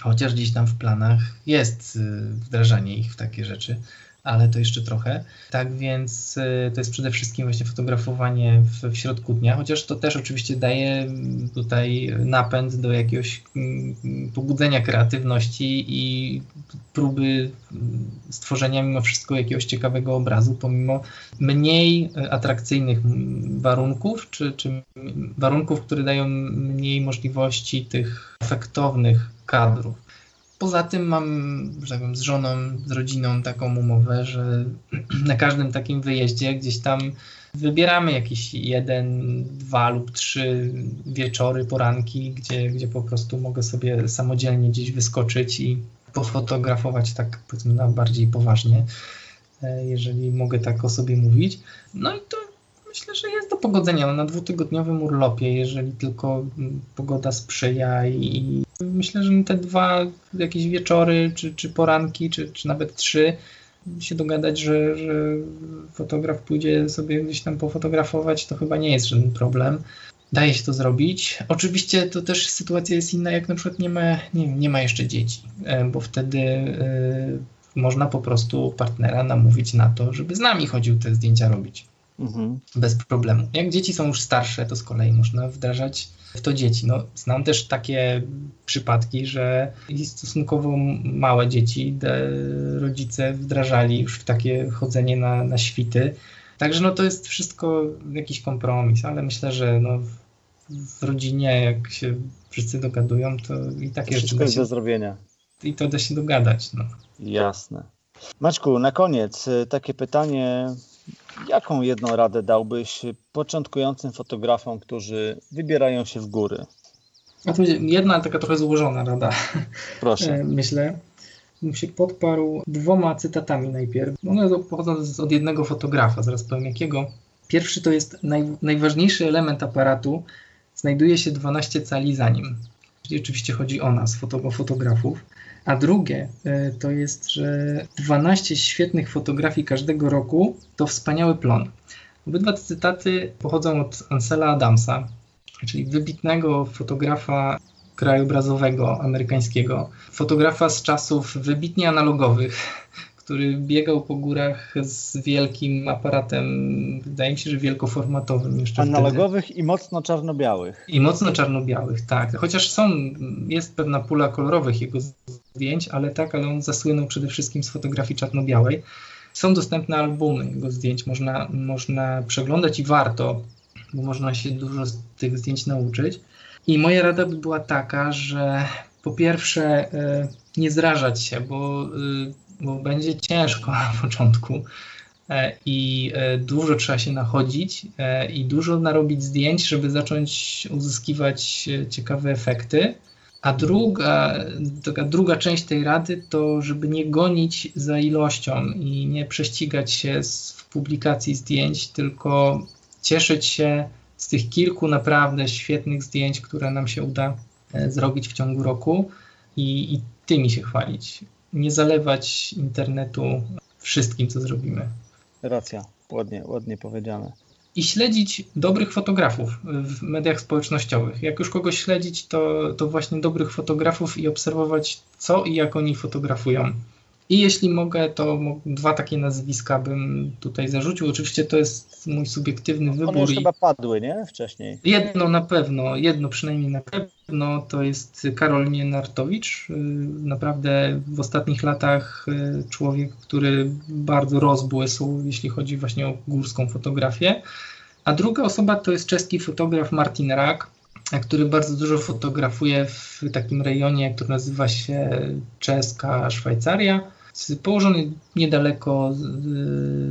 Chociaż gdzieś tam w planach jest y, wdrażanie ich w takie rzeczy ale to jeszcze trochę. Tak więc y, to jest przede wszystkim właśnie fotografowanie w, w, środku dnia, chociaż to też oczywiście daje tutaj napęd do jakiegoś mm, pobudzenia kreatywności i próby stworzenia mimo wszystko jakiegoś ciekawego obrazu, pomimo mniej atrakcyjnych warunków, czy, czy warunków, które dają mniej możliwości tych efektownych kadrów. Poza tym mam, że powiem, z żoną, z rodziną taką umowę, że na każdym takim wyjeździe gdzieś tam wybieramy jakiś jeden, dwa lub trzy wieczory, poranki, gdzie, gdzie po prostu mogę sobie samodzielnie gdzieś wyskoczyć i pofotografować tak powiedzmy na bardziej poważnie, e, jeżeli mogę tak o sobie mówić. No i to myślę, że jest do pogodzenia na dwutygodniowym urlopie, jeżeli tylko pogoda sprzyja i myślę, że te dwa jakieś wieczory, czy, czy poranki, czy, czy nawet trzy się dogadać, że, że fotograf pójdzie sobie gdzieś tam pofotografować, to chyba nie jest żaden problem. Daje się to zrobić. Oczywiście to też sytuacja jest inna, jak na przykład nie ma, nie, nie ma jeszcze dzieci, e, bo wtedy y, można po prostu partnera namówić na to, żeby z nami chodził te zdjęcia robić. Mhm. Bez problemu. Jak dzieci są już starsze, to z kolei można wdrażać w to dzieci. No, znam też takie przypadki, że stosunkowo małe dzieci rodzice wdrażali już w takie chodzenie na, na świty. Także no, to jest wszystko jakiś kompromis, ale myślę, że no, w rodzinie, jak się wszyscy dogadują, to i takie rzeczy. jest do zrobienia. I to da się dogadać. No. Jasne. Maczku, na koniec y, takie pytanie Jaką jedną radę dałbyś początkującym fotografom, którzy wybierają się w góry? A to jedna taka trochę złożona rada. Proszę. E, myślę. Bym się podparł dwoma cytatami najpierw. One pochodzą od jednego fotografa, zaraz powiem jakiego. Pierwszy to jest naj, najważniejszy element aparatu znajduje się 12 cali za nim. Czyli oczywiście chodzi o nas, foto, fotografów. A drugie e, to jest, że 12 świetnych fotografii każdego roku to wspaniały plon. Obydwa te cytaty pochodzą od Ansela Adamsa, czyli wybitnego fotografa krajobrazowego amerykańskiego, fotografa z czasów wybitnie analogowych, który biegał po górach z wielkim aparatem, wydaje mi się, że wielkoformatowym jeszcze Analogowych wtedy. i mocno czarno-białych. I mocno czarno-białych, tak. Chociaż są, jest pewna pula kolorowych jego zdjęć, ale tak, ale on zasłynął przede wszystkim z fotografii czarno-białej. Są dostępne albumy jego zdjęć, można, można przeglądać i warto, bo można się dużo z tych zdjęć nauczyć. I moja rada by była taka, że po pierwsze e, nie zrażać się, bo e, bo będzie ciężko na początku e, i e, dużo trzeba się nachodzić e, i dużo narobić zdjęć, żeby zacząć uzyskiwać ciekawe efekty. A druga, taka druga część tej rady to, żeby nie gonić za ilością i nie prześcigać się w publikacji zdjęć, tylko cieszyć się z tych kilku naprawdę świetnych zdjęć, które nam się uda zrobić w ciągu roku i, i tymi się chwalić nie zalewać internetu wszystkim, co zrobimy. Racja, ładnie, ładnie powiedziane. I śledzić dobrych fotografów w mediach społecznościowych. Jak już kogoś śledzić, to, to właśnie dobrych fotografów i obserwować, co i jak oni fotografują. I jeśli mogę, to dwa takie nazwiska bym tutaj zarzucił. Oczywiście to jest mój subiektywny wybór. One już chyba padły, nie? Wcześniej. Jedno na pewno, jedno przynajmniej na pewno, to jest Karol Nienartowicz. Y, naprawdę w ostatnich latach y, człowiek, który bardzo rozbłysł, jeśli chodzi właśnie o górską fotografię. A druga osoba to jest czeski fotograf Martin Rak, który bardzo dużo fotografuje w takim rejonie, który nazywa się Czeska Szwajcaria położony niedaleko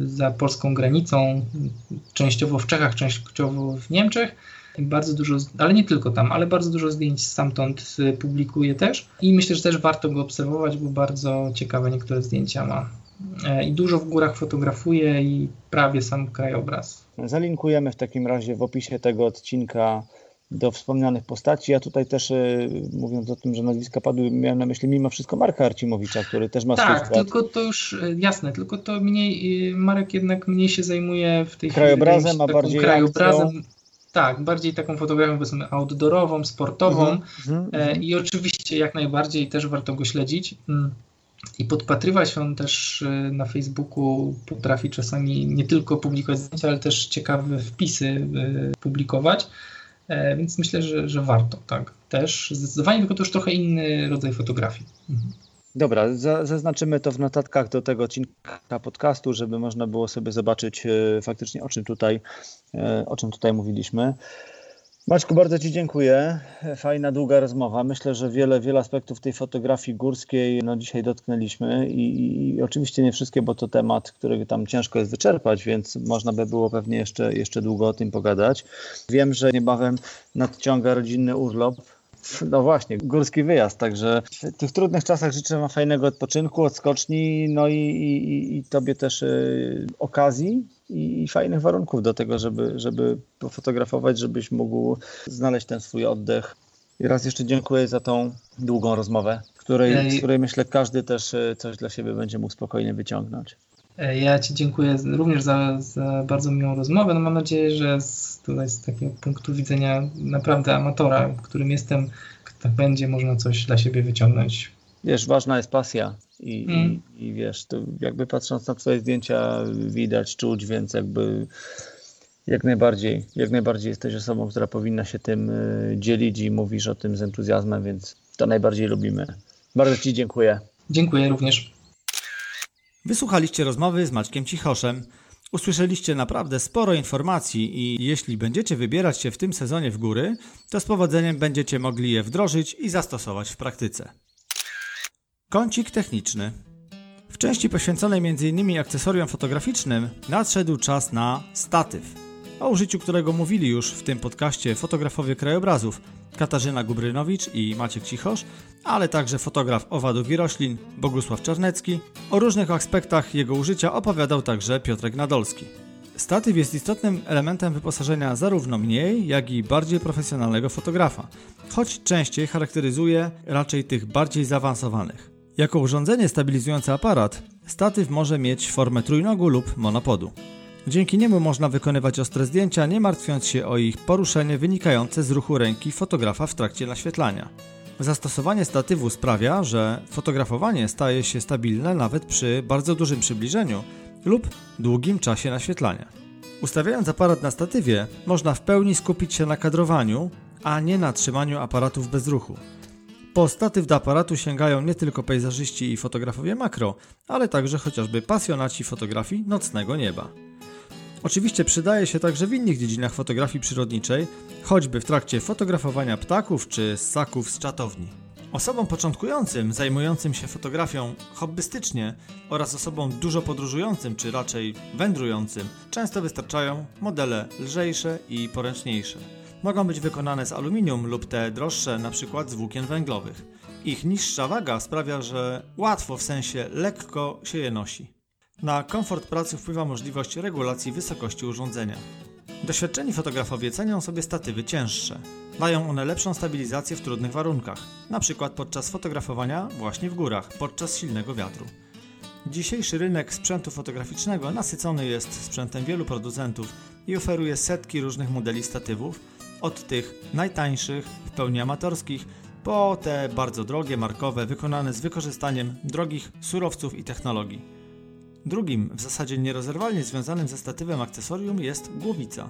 za polską granicą, częściowo w Czechach, częściowo w Niemczech. Bardzo dużo, ale nie tylko tam, ale bardzo dużo zdjęć stamtąd publikuje też i myślę, że też warto go obserwować, bo bardzo ciekawe niektóre zdjęcia ma. i dużo w górach fotografuję i prawie sam krajobraz. Zalinkujemy w takim razie w opisie tego odcinka do wspomnianych postaci. Ja tutaj też y, mówiąc o tym, że nazwiska padły, miałem na myśli mimo wszystko Marka Arcimowicza, który też ma tak, swój Tak, tylko to już y, jasne, tylko to mniej, y, Marek jednak mniej się zajmuje w tej krajobrazem, chwili. Krajobrazem, a bardziej krajobrazem. Akcją. Tak, bardziej taką fotografią powiedzmy outdoorową, sportową mm -hmm, i oczywiście jak najbardziej też warto go śledzić. Mm. I podpatrywać on też na Facebooku potrafi czasami nie tylko publikować zdjęcia, ale też ciekawe wpisy publikować. E, więc myślę, że, że warto, tak, też. Zdecydowanie, tylko to już trochę inny rodzaj fotografii. Mhm. Dobra, zaznaczymy to w notatkach do tego odcinka podcastu, żeby można było sobie zobaczyć e, faktycznie o czym tutaj, e, o czym tutaj mówiliśmy. Maćku, bardzo Ci dziękuję. Fajna, długa rozmowa. Myślę, że wiele, wiele aspektów tej fotografii górskiej no, dzisiaj dotknęliśmy I, i oczywiście nie wszystkie, bo to temat, który tam ciężko jest wyczerpać, więc można by było pewnie jeszcze, jeszcze długo o tym pogadać. Wiem, że niebawem nadciąga rodzinny urlop. No właśnie, górski wyjazd, także w tych trudnych czasach życzę Wam fajnego odpoczynku, odskoczni, no i, i, i Tobie też y, okazji i, fajnych warunków do tego, żeby, żeby pofotografować, żebyś mógł znaleźć ten swój oddech. I raz jeszcze dziękuję za tą długą rozmowę, której, z której myślę każdy też e, coś dla siebie będzie mógł spokojnie wyciągnąć. E, ja Ci dziękuję również za, za bardzo miłą rozmowę. No mam nadzieję, że z, tutaj z takiego punktu widzenia naprawdę amatora, którym jestem, tak będzie można coś dla siebie wyciągnąć. Wiesz, ważna jest pasja i, mm. i, i wiesz, to jakby patrząc na twoje zdjęcia widać, czuć, więc jakby jak najbardziej, jak najbardziej jesteś osobą, która powinna się tym y, dzielić i mówisz o tym z entuzjazmem, więc to najbardziej lubimy. Bardzo Ci dziękuję. Dziękuję również. Wysłuchaliście rozmowy z Maćkiem Cichoszem. Usłyszeliście naprawdę sporo informacji i jeśli będziecie wybierać się w tym sezonie w góry, to z powodzeniem będziecie mogli je wdrożyć i zastosować w praktyce. Kącik techniczny. W części poświęconej m.in. akcesoriom fotograficznym nadszedł czas na statyw, o użyciu którego mówili już w tym podcaście fotografowie krajobrazów Katarzyna Gubrynowicz i Maciek Cichosz, ale także fotograf owadów i roślin Bogusław Czarnecki. O różnych aspektach jego użycia opowiadał także Piotrek Nadolski. Statyw jest istotnym elementem wyposażenia zarówno mniej, jak i bardziej profesjonalnego fotografa, choć częściej charakteryzuje raczej tych bardziej zaawansowanych. Jako urządzenie stabilizujące aparat, statyw może mieć formę trójnogu lub monopodu. Dzięki niemu można wykonywać ostre zdjęcia, nie martwiąc się o ich poruszenie wynikające z ruchu ręki fotografa w trakcie naświetlania. Zastosowanie statywu sprawia, że fotografowanie staje się stabilne nawet przy bardzo dużym przybliżeniu lub długim czasie naświetlania. Ustawiając aparat na statywie, można w pełni skupić się na kadrowaniu, a nie na trzymaniu aparatów bez ruchu. Po statyw do aparatu sięgają nie tylko pejzażyści i fotografowie makro, ale także chociażby pasjonaci fotografii nocnego nieba. Oczywiście przydaje się także w innych dziedzinach fotografii przyrodniczej, choćby w trakcie fotografowania ptaków czy ssaków z czatowni. Osobom początkującym, zajmującym się fotografią hobbystycznie oraz osobom dużo podróżującym czy raczej wędrującym często wystarczają modele lżejsze i poręczniejsze mogą być wykonane z aluminium lub te droższe np. z włókien węglowych. Ich niższa waga sprawia, że łatwo, w sensie lekko się je nosi. Na komfort pracy wpływa możliwość regulacji wysokości urządzenia. Doświadczeni fotografowie cenią sobie statywy cięższe. Dają one lepszą stabilizację w trudnych warunkach, np. podczas fotografowania właśnie w górach, podczas silnego wiatru. Dzisiejszy rynek sprzętu fotograficznego nasycony jest sprzętem wielu producentów i oferuje setki różnych modeli statywów, od tych najtańszych, w pełni amatorskich, po te bardzo drogie, markowe, wykonane z wykorzystaniem drogich surowców i technologii. Drugim, w zasadzie nierozerwalnie związanym ze statywem akcesorium jest głowica.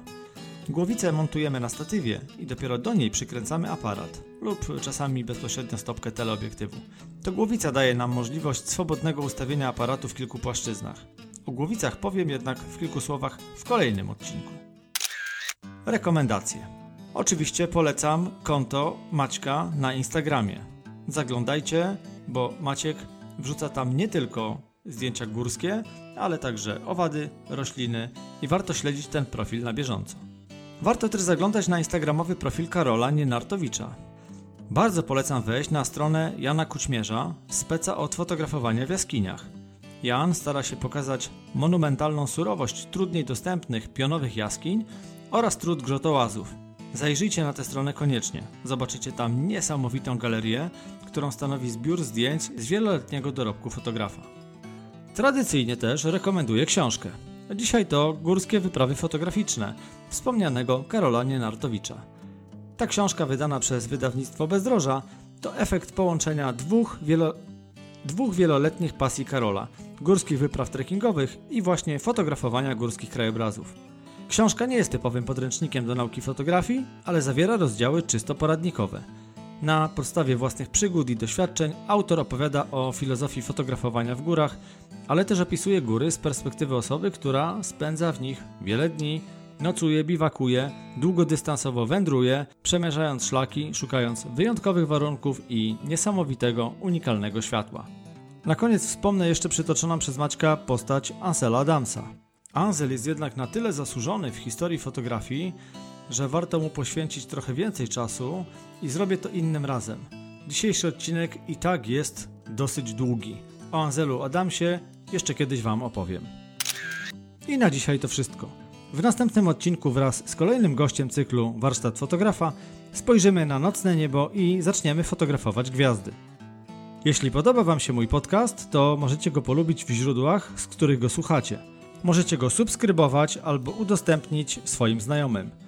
Głowicę montujemy na statywie i dopiero do niej przykręcamy aparat lub czasami bezpośrednio stopkę teleobiektywu. To głowica daje nam możliwość swobodnego ustawienia aparatu w kilku płaszczyznach. O głowicach powiem jednak w kilku słowach w kolejnym odcinku. Rekomendacje. Oczywiście polecam konto Maćka na Instagramie. Zaglądajcie, bo Maciek wrzuca tam nie tylko zdjęcia górskie, ale także owady, rośliny i warto śledzić ten profil na bieżąco. Warto też zaglądać na instagramowy profil Karola Nienartowicza. Bardzo polecam wejść na stronę Jana Kućmierza, speca od fotografowania w jaskiniach. Jan stara się pokazać monumentalną surowość trudniej dostępnych pionowych jaskiń oraz trud grzotołazów. Zajrzyjcie na tę stronę koniecznie. Zobaczycie tam niesamowitą galerię, którą stanowi zbiór zdjęć z wieloletniego dorobku fotografa. Tradycyjnie też rekomenduję książkę. Dzisiaj to Górskie wyprawy fotograficzne wspomnianego Karola Nienartowicza. Ta książka wydana przez wydawnictwo Bezdroża to efekt połączenia dwóch, wielo... dwóch wieloletnich pasji Karola górskich wypraw trekkingowych i właśnie fotografowania górskich krajobrazów. Książka nie jest typowym podręcznikiem do nauki fotografii, ale zawiera rozdziały czysto poradnikowe. Na podstawie własnych przygód i doświadczeń autor opowiada o filozofii fotografowania w górach, ale też opisuje góry z perspektywy osoby, która spędza w nich wiele dni, nocuje, biwakuje, długodystansowo wędruje, przemierzając szlaki, szukając wyjątkowych warunków i niesamowitego, unikalnego światła. Na koniec wspomnę jeszcze przytoczoną przez Maćka postać Ansela Adamsa. Ansel jest jednak na tyle zasłużony w historii fotografii, że warto mu poświęcić trochę więcej czasu i zrobię to innym razem. Dzisiejszy odcinek i tak jest dosyć długi. O Anselu Adamsie jeszcze kiedyś Wam opowiem. I na dzisiaj to wszystko. W następnym odcinku wraz z kolejnym gościem cyklu Warsztat Fotografa spojrzymy na nocne niebo i zaczniemy fotografować gwiazdy. Jeśli podoba Wam się mój podcast, to możecie go polubić w źródłach, z których go słuchacie. Możecie go subskrybować albo udostępnić swoim znajomym.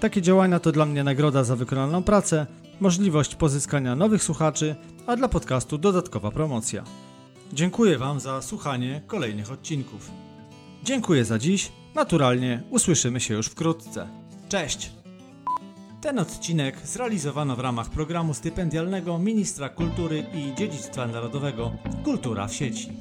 Takie działania to dla mnie nagroda za wykonaną pracę, możliwość pozyskania nowych słuchaczy, a dla podcastu dodatkowa promocja. Dziękuję Wam za słuchanie kolejnych odcinków. Dziękuję za dziś. Naturalnie usłyszymy się już wkrótce. Cześć! Ten odcinek zrealizowano w ramach programu stypendialnego Ministra Kultury i Dziedzictwa Narodowego Kultura w sieci.